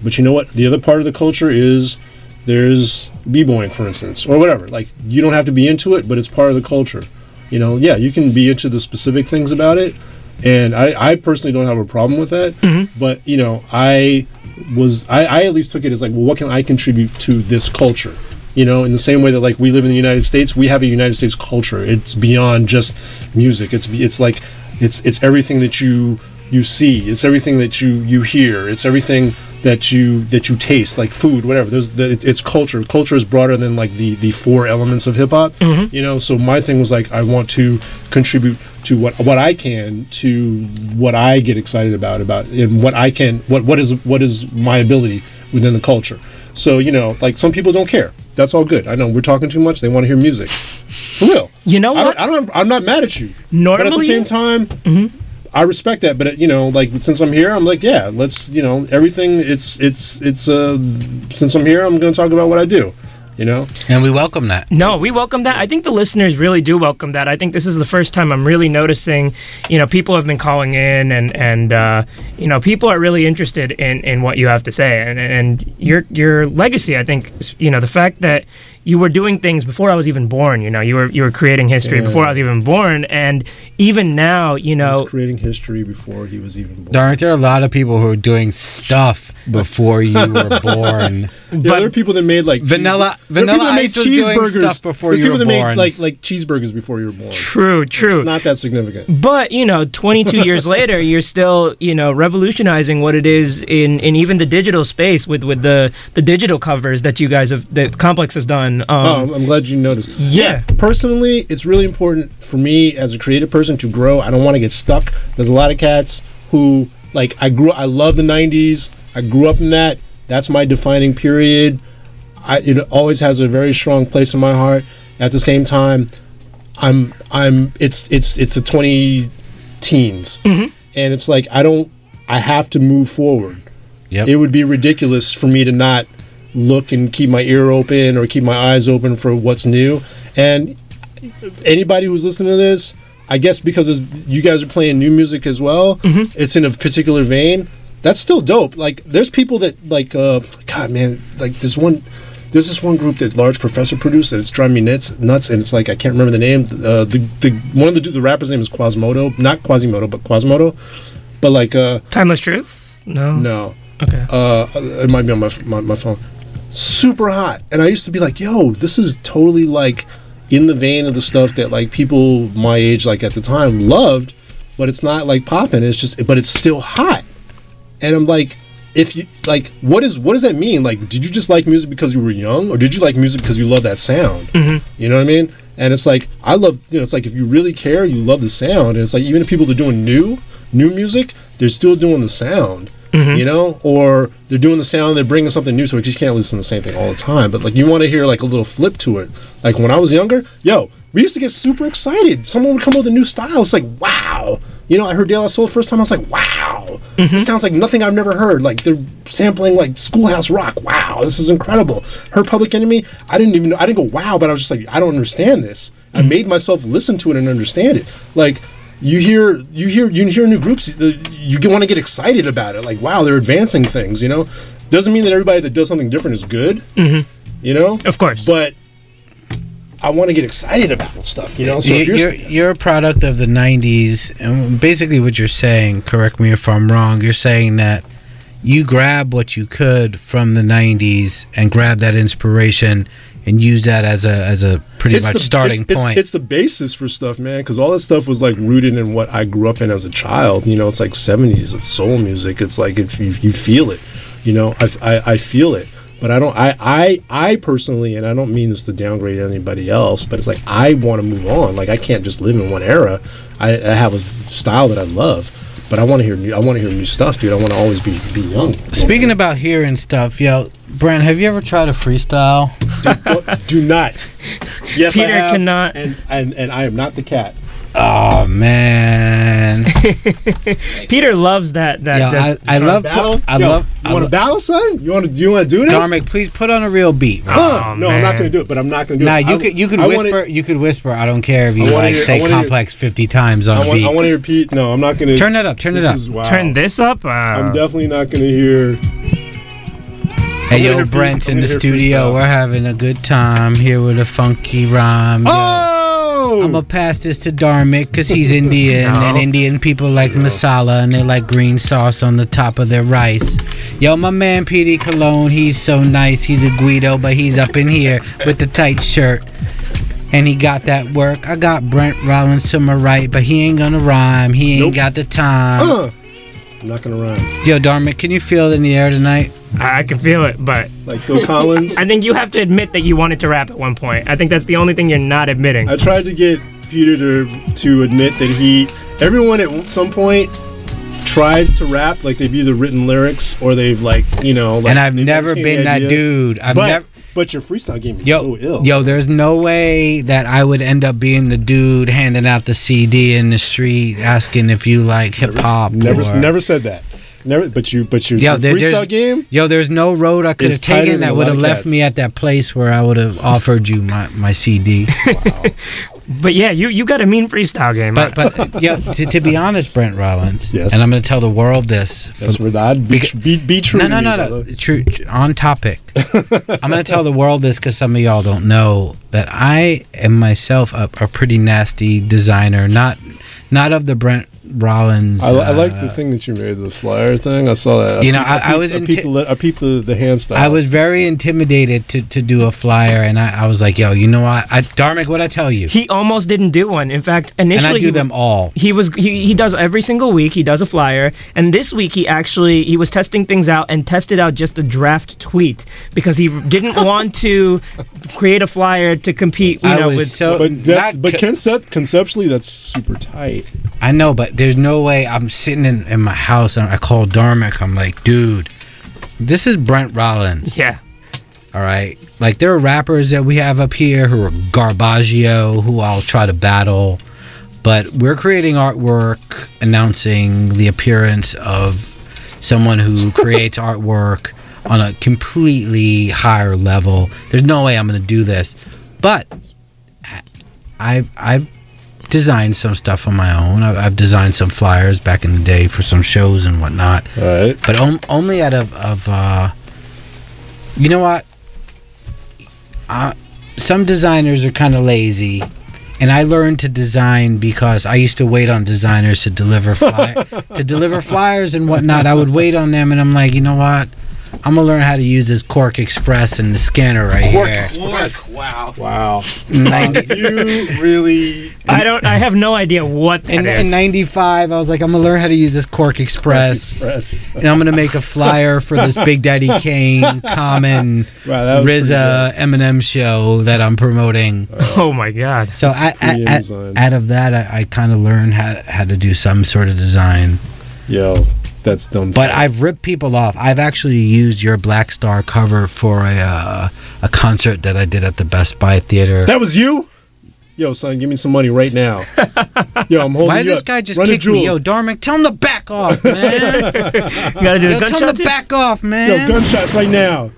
but you know what? The other part of the culture is there's b-boying, for instance, or whatever. Like you don't have to be into it, but it's part of the culture. You know, yeah, you can be into the specific things about it, and I, I personally don't have a problem with that. Mm-hmm. But you know, I was I, I at least took it as like, well, what can I contribute to this culture? You know, in the same way that like we live in the United States, we have a United States culture. It's beyond just music. It's it's like it's it's everything that you you see. It's everything that you you hear. It's everything that you that you taste, like food, whatever. There's the, it- it's culture. Culture is broader than like the the four elements of hip hop. Mm-hmm. You know, so my thing was like I want to contribute to what what I can to what I get excited about about and what I can what what is what is my ability within the culture. So you know, like some people don't care. That's all good. I know we're talking too much. They want to hear music. For real. You know what? I don't. I'm not mad at you. but at the Normally- same time, mm-hmm. I respect that. But you know, like since I'm here, I'm like, yeah, let's. You know, everything. It's it's it's. Uh, since I'm here, I'm going to talk about what I do. You know. And we welcome that. No, we welcome that. I think the listeners really do welcome that. I think this is the first time I'm really noticing, you know, people have been calling in and and uh, you know, people are really interested in in what you have to say and and your your legacy. I think, you know, the fact that you were doing things before I was even born. You know, you were you were creating history Yeah. before I was even born, and even now, you He know, was creating history before he was even born. Aren't there a lot of people who are doing stuff before you were born? Yeah, there are people that made like Vanilla- there are Vanilla people that made Ice was doing stuff before There's you people were that born. made like like cheeseburgers before you were born. True, true. It's not that significant. But you know, 22 years later, you're still you know revolutionizing what it is in, in even the digital space with, with the the digital covers that you guys have that Complex has done. Um, oh, I'm glad you noticed. Yeah. Personally, it's really important for me as a creative person to grow. I don't want to get stuck. There's a lot of cats who like I grew I love the 90s. I grew up in that. That's my defining period. I it always has a very strong place in my heart. At the same time, I'm I'm it's it's it's the 20 teens. And it's like I don't I have to move forward. Yep. It would be ridiculous for me to not look and keep my ear open or keep my eyes open for what's new. And anybody who's listening to this, I guess because you guys are playing new music as well, it's in a particular vein. That's still dope. Like, there's people that like, uh, God, man, like there's one, there's this one group that Large Professor produced that it's driving me nuts, nuts, and it's like I can't remember the name. Uh, the the one of the the rapper's name is Quasimodo, not Quasimodo, but Quasimodo. But like, uh, Timeless Truth? No. no, Okay. uh, it might be on my, my my phone. Super hot, and I used to be like, "Yo, this is totally like in the vein of the stuff that like people my age like at the time loved, but it's not like popping. It's just, but it's still hot." And I'm like, if you like, what is what does that mean? Like, did you just like music because you were young, or did you like music because you love that sound? Mm-hmm. You know what I mean? And it's like I love, you know, it's like if you really care, you love the sound. And it's like even if people are doing new new music, they're still doing the sound. Mm-hmm. You know, or they're doing the sound, they're bringing something new, so you just can't listen to the same thing all the time. But like, you want to hear like a little flip to it. Like when I was younger, yo, we used to get super excited. Someone would come up with a new style. It's like, wow. You know, I heard De La Soul the first time. I was like, wow. Mm-hmm. It sounds like nothing I've never heard. Like they're sampling like Schoolhouse Rock. Wow, this is incredible. Her Public Enemy. I didn't even. I didn't go wow, but I was just like, I don't understand this. I mm-hmm. made myself listen to it and understand it. Like you hear, you hear, you hear new groups. You want to get excited about it. Like wow, they're advancing things. You know, doesn't mean that everybody that does something different is good. Mhm. You know, Of course. but I want to get excited about stuff. You know, so you, if you're, you're, you're a product of the 90s and basically what you're saying correct me if i'm wrong you're saying that you grab what you could from the 90s and grab that inspiration and use that as a as a pretty It's much the- starting it's, it's- point It's, the basis for stuff, man, because all that stuff was like rooted in what I grew up in as a child. You know, it's like '70s, it's soul music. It's like if you, you feel it, you know, I, I, I feel it. But I don't. I, I I personally, and I don't mean this to downgrade anybody else, but it's like I want to move on. Like I can't just live in one era. I, I have a style that I love, but I want to hear new. I want to hear new stuff, dude. I want to always be be young. speaking about hearing stuff yo brent have you ever tried a freestyle Do not. Yes, I Peter have, cannot- and, and and I am not the cat. Oh man Peter loves that. that, Yo, that I, I love battle. I Yo, love You I want lo- to battle, son? You want to? Do you want to do this? Dharmic, please put on a real beat bro. Oh, Oh, no, I'm not going to do it. But I'm not going to do Nah, it. you I- could you could I wanna- whisper you could whisper. I don't care if you like hear- say wanna hear- complex fifty times on I want, beat. I want to repeat. No, I'm not going to Turn that up, turn it this up. Is, wow. Turn this up. Uh, I'm definitely not going to hear. Hey yo, hear Brent's in the studio. freestyle. We're having a good time here with a funky rhyme. yo. I'm gonna pass this to Dharmic because he's Indian, No. and Indian people like masala and they like green sauce on the top of their rice. Yo, my man PD Cologne, he's so nice. He's a Guido, but he's up in here with the tight shirt. And he got that work. I got Brent Rollins to my right, but he ain't gonna rhyme. He ain't Nope. got the time. Uh, I'm not going to rhyme. Yo, Dharmic, can you feel it in the air tonight? I I can feel it, but Like Phil Collins. I think you have to admit that you wanted to rap at one point. I think that's the only thing you're not admitting. I tried to get Peter to to admit that he. Everyone at some point tries to rap like they've either written lyrics or they've like you know. Like, and I've they've never entertained been that ideas. dude. I've but never. But your freestyle game is Yo, so ill. yo, there's no way that I would end up being the dude handing out the CD in the street asking if you like hip hop. never or- never said that. Never. But you but you. Yo, there- freestyle game. Yo, there's no road I could have taken that would have left cats. me at that place where I would have offered you my, my CD. But yeah, you you got a mean freestyle game. But but yeah, to, to be honest, Brent Rollins. Yes. And I'm going to tell the world this. for- That's for that. Be, be, be true. no, no, no, no. True, tr- on topic. I'm going to tell the world this because some of y'all don't know that I am myself a, a pretty nasty designer. Not not of the Brent Rollins. I, I like uh, the thing that you made, the flyer thing. I saw that. You know, peeped- I- I was I inti- peeped, the, I peeped the, the hand style. I was very intimidated to, to do a flyer, and I, I was like, "Yo, you know what, I, Dharmic? What I tell you?" He almost didn't do one. In fact, initially, and initially I do he- them all. He was he, he does every single week. He does a flyer, and this week he actually he was testing things out and tested out just a draft tweet because he didn't want to create a flyer to compete. You I know, was with so but that's but co- concept conceptually that's super tight. I know, but there's no way I'm sitting in, in my house and I call Dharmic. I'm like, dude, this is Brent Rollins. Yeah. All right. Like there are rappers that we have up here who are Garbaggio, who I'll try to battle. But we're creating artwork announcing the appearance of someone who creates artwork on a completely higher level. There's no way I'm going to do this. But I've I've designed some stuff on my own. I've, I've designed some flyers back in the day for some shows and whatnot. Right. But on, only out of of uh, you know what? Uh, some designers are kind of lazy. And I learned to design because I used to wait on designers to deliver fly- to deliver flyers and whatnot. I would wait on them, and I'm like, you know what? I'm gonna learn how to use this QuarkXPress and the scanner right Quark here. Express. Wow. Wow. 90 you really I don't. I have no idea what that in, is. in 95 i was like i'm gonna learn how to use this QuarkXPress, Express. and i'm gonna make a flyer for this big daddy kane common Wow, that was pretty RZA eminem show that i'm promoting oh my god. so I, I, pretty I- out of that i, I kind of learned how, how to do some sort of design Yo, that's dumb. but i've ripped people off i've actually used your black star cover for a uh, a concert that i did at the best buy theater that was you. Yo, son, give me some money right now. Yo, I'm holding why you this up. guy just Run to kick me? Yo, Dharmic, tell him to back off, man. You gotta do Yo, the tell him to back off, man. Yo, gunshots right now.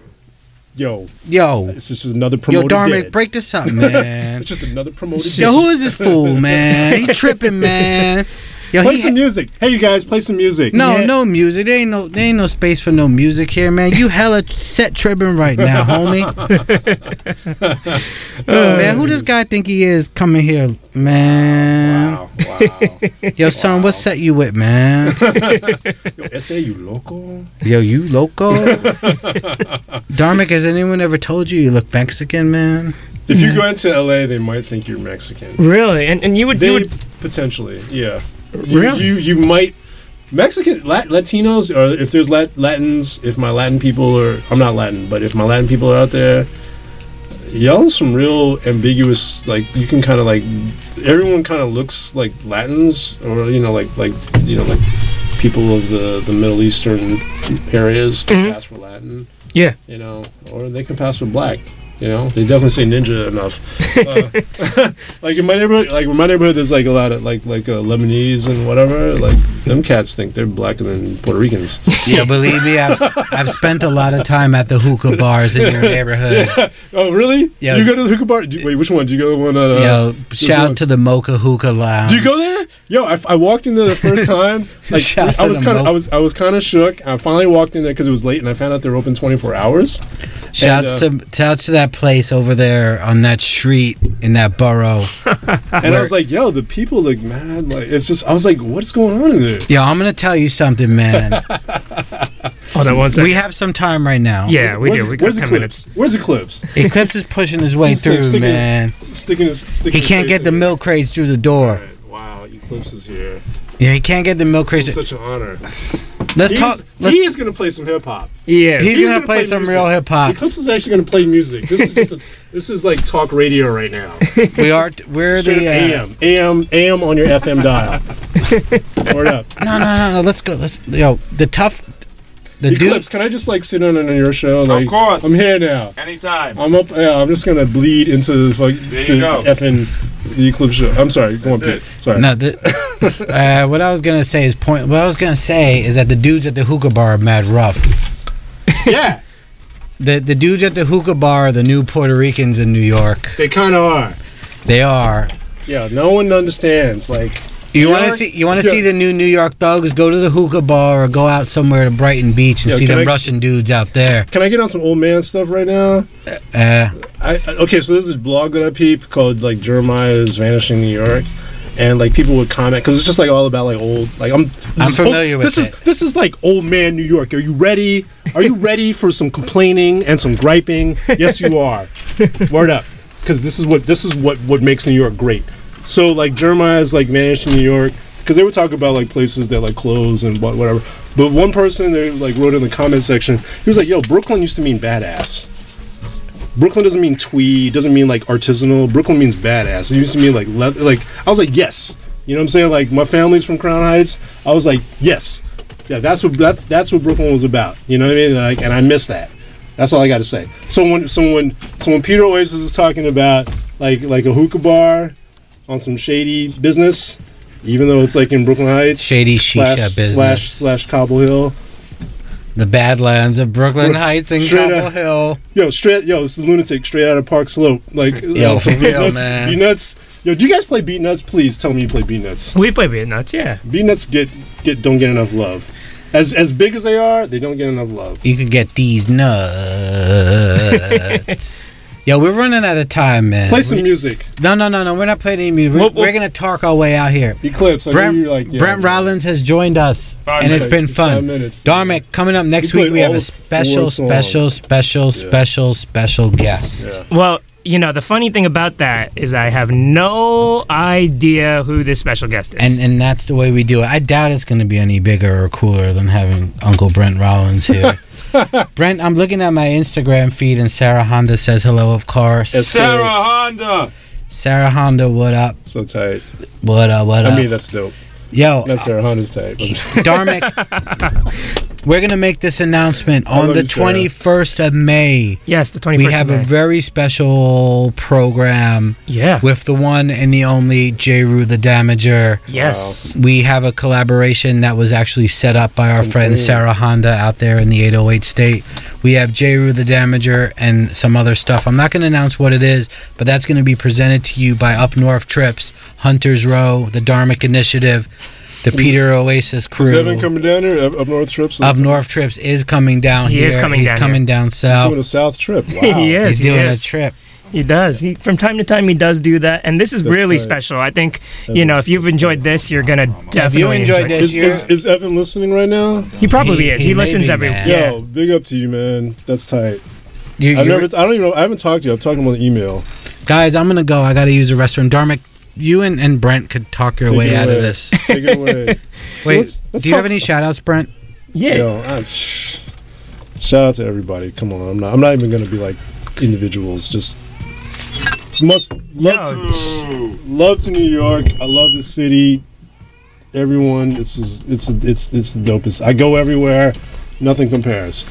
Yo, Yo, this is just another yo, promoted Dharmic, dead. break this up, man. It's just another promoted Yo, who is this fool, man? He tripping, man. Yo, Play he some music. Hey, you guys, play some music. no, no music. There ain't no, there ain't no space for no music here, man. You hella set tripping right now, homie. man, who does this guy think he is coming here, man? Wow, wow. Yo, son, what set you with, man? Yo, SA, you local? Yo, you loco? Dharmic, has anyone ever told you you look Mexican, man? If you go into LA, they might think you're Mexican. Really? And and you would you They would potentially, yeah. You, you you might Mexican Lat, Latinos or if there's Lat, Latins, if my Latin people are I'm not Latin, but if my Latin people are out there, y'all some real ambiguous. Like you can kind of like everyone kind of looks like Latins or you know like like you know like people of the the Middle Eastern areas can Mhm. pass for Latin, yeah. you know, or they can pass for black. You know, they definitely say ninja enough. Uh, like in my neighborhood, like in my neighborhood, there's like a lot of like like uh, Lebanese and whatever. Like them cats think they're blacker than Puerto Ricans. Yeah, believe me, I've, I've spent a lot of time at the hookah bars in your neighborhood. oh, really? Yeah. You go to the hookah bar? Do- Wait, which one? Do you go to one? At, uh, Yo, shout one? to the Mocha Hookah Lounge. Do you go there? Yo, I, I walked in there the first time. Like Shout I was kind of I was I was kind of shook. I finally walked in there because it was late, and I found out they were open 24 hours. Shout And, uh, to shout to that place over there on that street in that borough. And I was like, yo, the people look mad. Like it's just I was like, what's going on in there? Yo, I'm gonna tell you something, man. Hold on one second. we have some time right now. yeah, we Where's do. the- We got Where's ten the minutes. Where's the clips? Eclipse is pushing his way He's, through, sticking his- man. Sticking his, sticking He his can't face get the in. milk crates through the door. Alright, Wow, Eclipse is here. Yeah, he can't get the milk This crates. such an honor. Let's He's, talk. Let's, he is gonna play some hip hop. Yeah. he's, he's gonna, gonna play, play some music. real hip hop. Eclipse is actually gonna play music. This is just a, this is like talk radio right now. We are. We're Straight the. Uh, AM, AM, AM on your FM dial. Word up. no, no, no, no. Let's go. Let's. Yo, the tough. The Eclipse, dude. can I just like sit on on your show? Like, of course. I'm here now. Anytime. I'm up. Yeah, I'm just gonna bleed into the fuck There to you go. effing the Eclipse show. I'm sorry. Go on, That's Pete. Sorry. No, the, uh, what I was gonna say is point. What I was gonna say is that the dudes at the hookah bar are mad rough. Yeah, The the dudes at the hookah bar are the new Puerto Ricans in New York. they kind of are. They are. Yeah, no one understands. Like You want to see? You want to Yeah. see the new New York Thugs? Go to the hookah bar or go out somewhere to Brighton Beach and Yeah, see can them I- Russian dudes out there. Can I get on some old man stuff right now? Uh, I, I- okay, so there's this blog that I peep called like Jeremiah's Vanishing New York, and like people would comment because it's just like all about like old. Like I'm, I'm is familiar old, with this it. Is, this is like old man New York. Are you ready? Are you ready for some complaining and some griping? Yes, you are. Word up, because this is what this is what what makes New York great. So like Jeremiah's like vanished in New York because they would talk about like places that like close and what whatever. But one person they like wrote in the comment section, he was like, "Yo, Brooklyn used to mean badass." Brooklyn doesn't mean tweed, doesn't mean like artisanal. Brooklyn means badass. It used to mean like le- like I was like yes, you know what I'm saying? Like my family's from Crown Heights. I was like yes, yeah. That's what that's that's what Brooklyn was about. You know what I mean? And, like, and I miss that. That's all I got to say. So when so when so when Peter Oasis is talking about like like a hookah bar on some shady business, even though it's like in Brooklyn Heights, Shady shisha slash, business. slash slash Cobble Hill. the Badlands of Brooklyn Bro- Heights and straight Cobble up. Hill. Yo, straight, yo, this is lunatic straight out of Park Slope. Like, Yo, uh, for Beat real, Nuts, man. Beatnuts. Yo, do you guys play Beatnuts? Please tell me you play Beatnuts. We play Beatnuts, yeah. Beatnuts get get don't get enough love. As as big as they are, they don't get enough love. You could get these nuts. Yo, we're running out of time, man. Play some We- music. No, no, no, no. We're not playing any music. We're, Well, well- we're gonna talk our way out here. Eclipse. Brent, know like yeah, Brent Rollins has joined us, Five and it's been five fun. minutes. Dharmic, coming up next We week, we have a special, special, special, Yeah. special, special guest. Yeah. Well, you know, the funny thing about that is I have no idea who this special guest is. And and that's the way we do it. I doubt it's going to be any bigger or cooler than having Uncle Brent Rollins here. Brent, I'm looking at my Instagram feed, and Sarah Honda says hello. Of course, Yes, sir. Honda. Sarah Honda, what up? So tight. What up? What up? I mean, that's dope. Yo, That's Sarah Honda's type. I'm just- Dharmic, we're gonna make this announcement on the 21st of May. yes, the 21st. We have of a very special program Yeah. with the one and the only J. Rue the Damager. yes. We have a collaboration that was actually set up by our friend Sarah Honda out there in the 808 state. We have J. Rue the Damager and some other stuff. I'm not going to announce what it is, but that's going to be presented to you by Up North Trips, Hunters Row, the Dharmic Initiative, the Peter Oasis crew. Is Evan coming down here? Up, up North trips? Up North Trips is coming down here. He here. is coming He's down coming down south. Doing south. a South trip. Wow. he is. He's he doing is. a trip. He does. He from time to time he does do that, and this is That's really tight. special. I think you know if you've enjoyed this, you're gonna definitely Have you enjoyed enjoy it. this Is, year? is, is Evan listening right now? He probably He- is. he He, listens be, every. man. Yeah. Yo, big up to you, man. That's tight. You- I've never. I don't even know. I haven't talked to you. I've talked to him on the email. Guys, I'm gonna go. I gotta use the restroom. Dharmic, you and, and Brent could talk your Take way out away. of this. Take it away. So Wait, let's- let's do you have any shout outs, Brent? Yeah. Yo, I'm, shout out to everybody. Come on, I'm not. I'm not even gonna be like individuals. Just must love to love to New York. I love the city. Everyone, it's just, it's it's it's the dopest. I go everywhere. Nothing compares.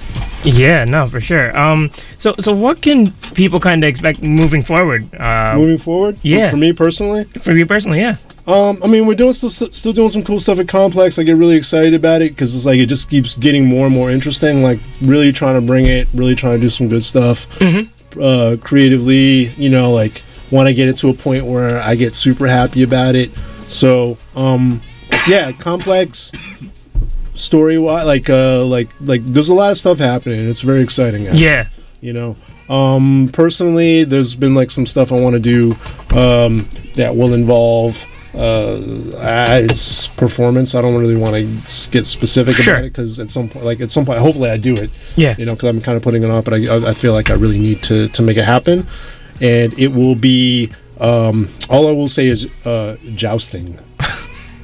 Yeah, no, for sure. Um, so so what can people kind of expect moving forward? Uh, Moving forward, for- yeah. For, me personally, for you personally, yeah. Um, I mean, we're doing still, still doing some cool stuff at Complex. I get really excited about it because it's like it just keeps getting more and more interesting. Like really trying to bring it, really trying to do some good stuff uh, creatively. You know, like want to get it to a point where I get super happy about it. So, um, yeah, Complex story wise, like uh, like like there's a lot of stuff happening. It's very exciting. actually Yeah. you know um personally there's been like some stuff i want to do um that will involve uh it's performance. I don't really want to get specific Sure. about it because at some point like at some point hopefully i do it. Yeah. you know because i'm kind of putting it off but I, I feel like i really need to to make it happen. And it will be um all i will say is uh jousting.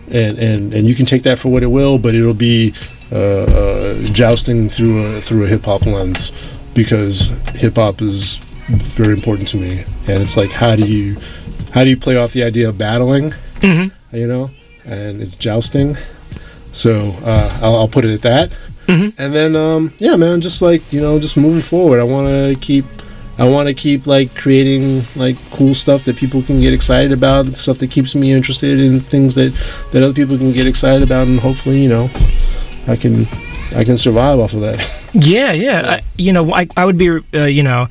And and and you can take that for what it will but it'll be uh, uh jousting through a through a hip-hop lens because hip-hop is very important to me. And it's like how do you how do you play off the idea of battling Mhm. you know and it's jousting so uh i'll, I'll put it at that Mhm. and then um yeah man just like you know just moving forward i want to keep I want to keep like creating like cool stuff that people can get excited about, stuff that keeps me interested in things that that other people can get excited about, and hopefully, you know, I can I can survive off of that. Yeah, yeah. I, you know, I, I would be, uh, you know,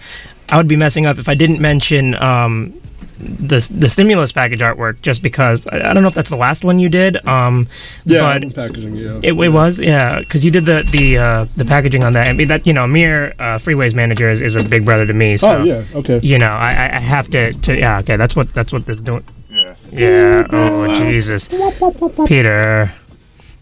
I would be messing up if I didn't mention um, the the stimulus package artwork just because I, I don't know if that's the last one you did. Um, Yeah, but packaging. Yeah, it, it was yeah because you did the the uh, the packaging on that. I mean that you know Amir uh, Freeways manager is, is a big brother to me. So Oh, yeah, okay. You know I, I- I have to, to yeah okay that's what that's what this doing. Yeah. Yeah. Oh Jesus, Peter,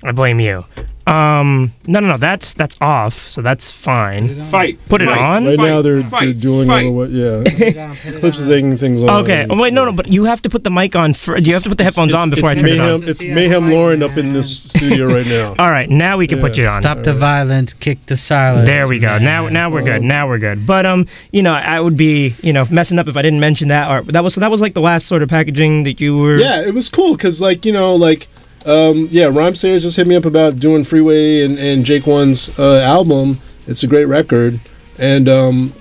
I blame you. Um, no, no, no. That's that's off, so that's fine. Fight. Put it Fight. on. Right now they're, they're Fight. dueling Fight. over what? Yeah, Clips is egging things on. Okay. Oh, wait, no, no, but you have to put the mic on. For, you have to put the headphones on before I it's turn it on. It's Mayhem Lauren up in this studio right now. All right, now we can put you on. Stop the violence, kick the silence. There we go. Now, now we're good. Now we're good. But um, you know, I would be you know messing up if I didn't mention that. Or that was so that was like the last sort of packaging that you were. Yeah, it was cool because, like, you know, like, um, yeah, Rhymesayers just hit me up about doing Freeway and, and Jake One's uh, album. It's a great record. And um,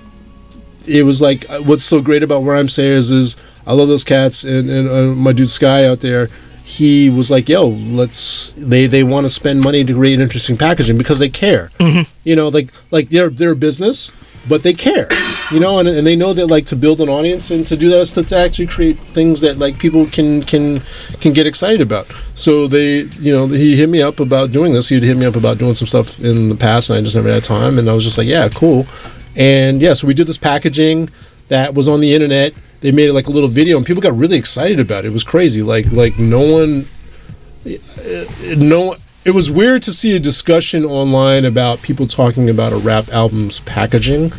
it was like, uh, what's so great about Rhymesayers is I love those cats and, and uh, my dude Sky out there. He was like, "Yo, let's." They they want to spend money to create interesting packaging because they care. You know, like like they're they're a business, but they care. You know, and, and they know that like to build an audience and to do that is to, to actually create things that like people can can can get excited about. So they, you know, he hit me up about doing this. He'd hit me up about doing some stuff in the past, and I just never had time. And I was just like, "Yeah, cool." And yeah, so we did this packaging that was on the internet. They made it like a little video, and people got really excited about it. It was crazy. Like like no one, no. It was weird to see a discussion online about people talking about a rap album's packaging.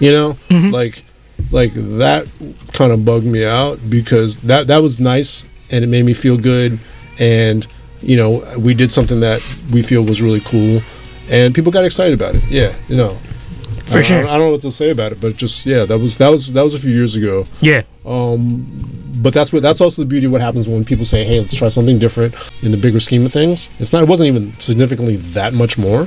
You know, like like that kind of bugged me out because that that was nice and it made me feel good and you know we did something that we feel was really cool and people got excited about it. Yeah you know. For I, sure. I, don't- I don't know what to say about it but just yeah that was that was that was a few years ago. Yeah. um but that's what that's also the beauty of what happens when people say hey let's try something different in the bigger scheme of things. It's not it wasn't even significantly that much more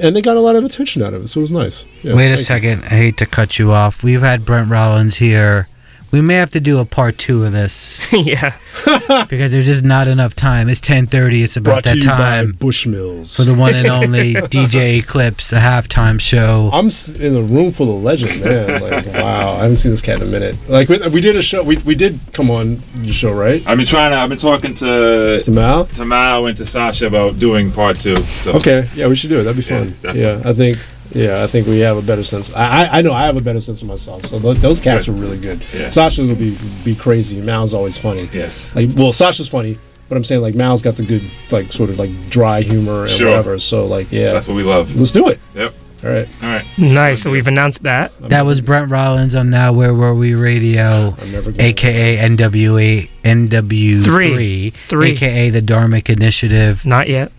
and they got a lot of attention out of it so it was nice yeah, Wait a thank you. second. I hate to cut you off. We've had Brent Rollins here. We may have to do a part two of this yeah. because there's just not enough time. It's 10:30. It's about Brought to that you by time Bushmills for the one and only DJ Eclipse, the halftime show. I'm s- in a room full of legend, man. Like, wow, I haven't seen this cat in a minute. Like, we, we did a show. We, we did come on your show, right? I've been trying to. I've been talking to To Mal. to Mao and to Sacha about doing part two. So Okay, yeah, we should do it. That'd be fun. Yeah, Yeah, definitely. I think. Yeah, I think we have a better sense. I, I, I know I have a better sense of myself. So th- those cats Good. are really good. Yeah. Sacha will be be crazy. Mal's always funny. Yes. Like, well, Sacha's funny, but I'm saying like Mal's got the good, like, sort of like dry humor and Sure. whatever. So like, yeah, that's what we love. let's do it. Yep. All right. All right. Nice. So we've announced that. That was Brent Rollins on Now Where Were We Radio, I'm never gonna- aka NWA NW3, Three. Three. aka the Dharmic Initiative, Not yet.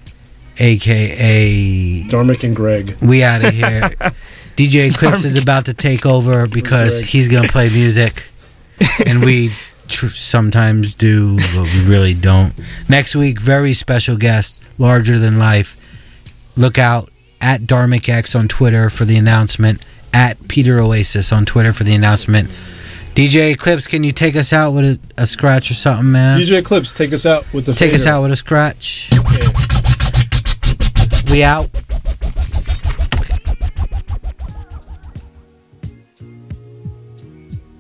Aka Dharmic and Greg. we out of here. DJ Eclipse is about to take over because Greg. he's gonna play music, and we tr- sometimes do, but we really don't. Next week, very special guest, larger than life. Look out at Dharmic X on Twitter for the announcement. At Peter Oasis on Twitter for the announcement. DJ Eclipse, can you take us out with a, a scratch or something, man? DJ Eclipse, take us out with the. take us out with a scratch. We out.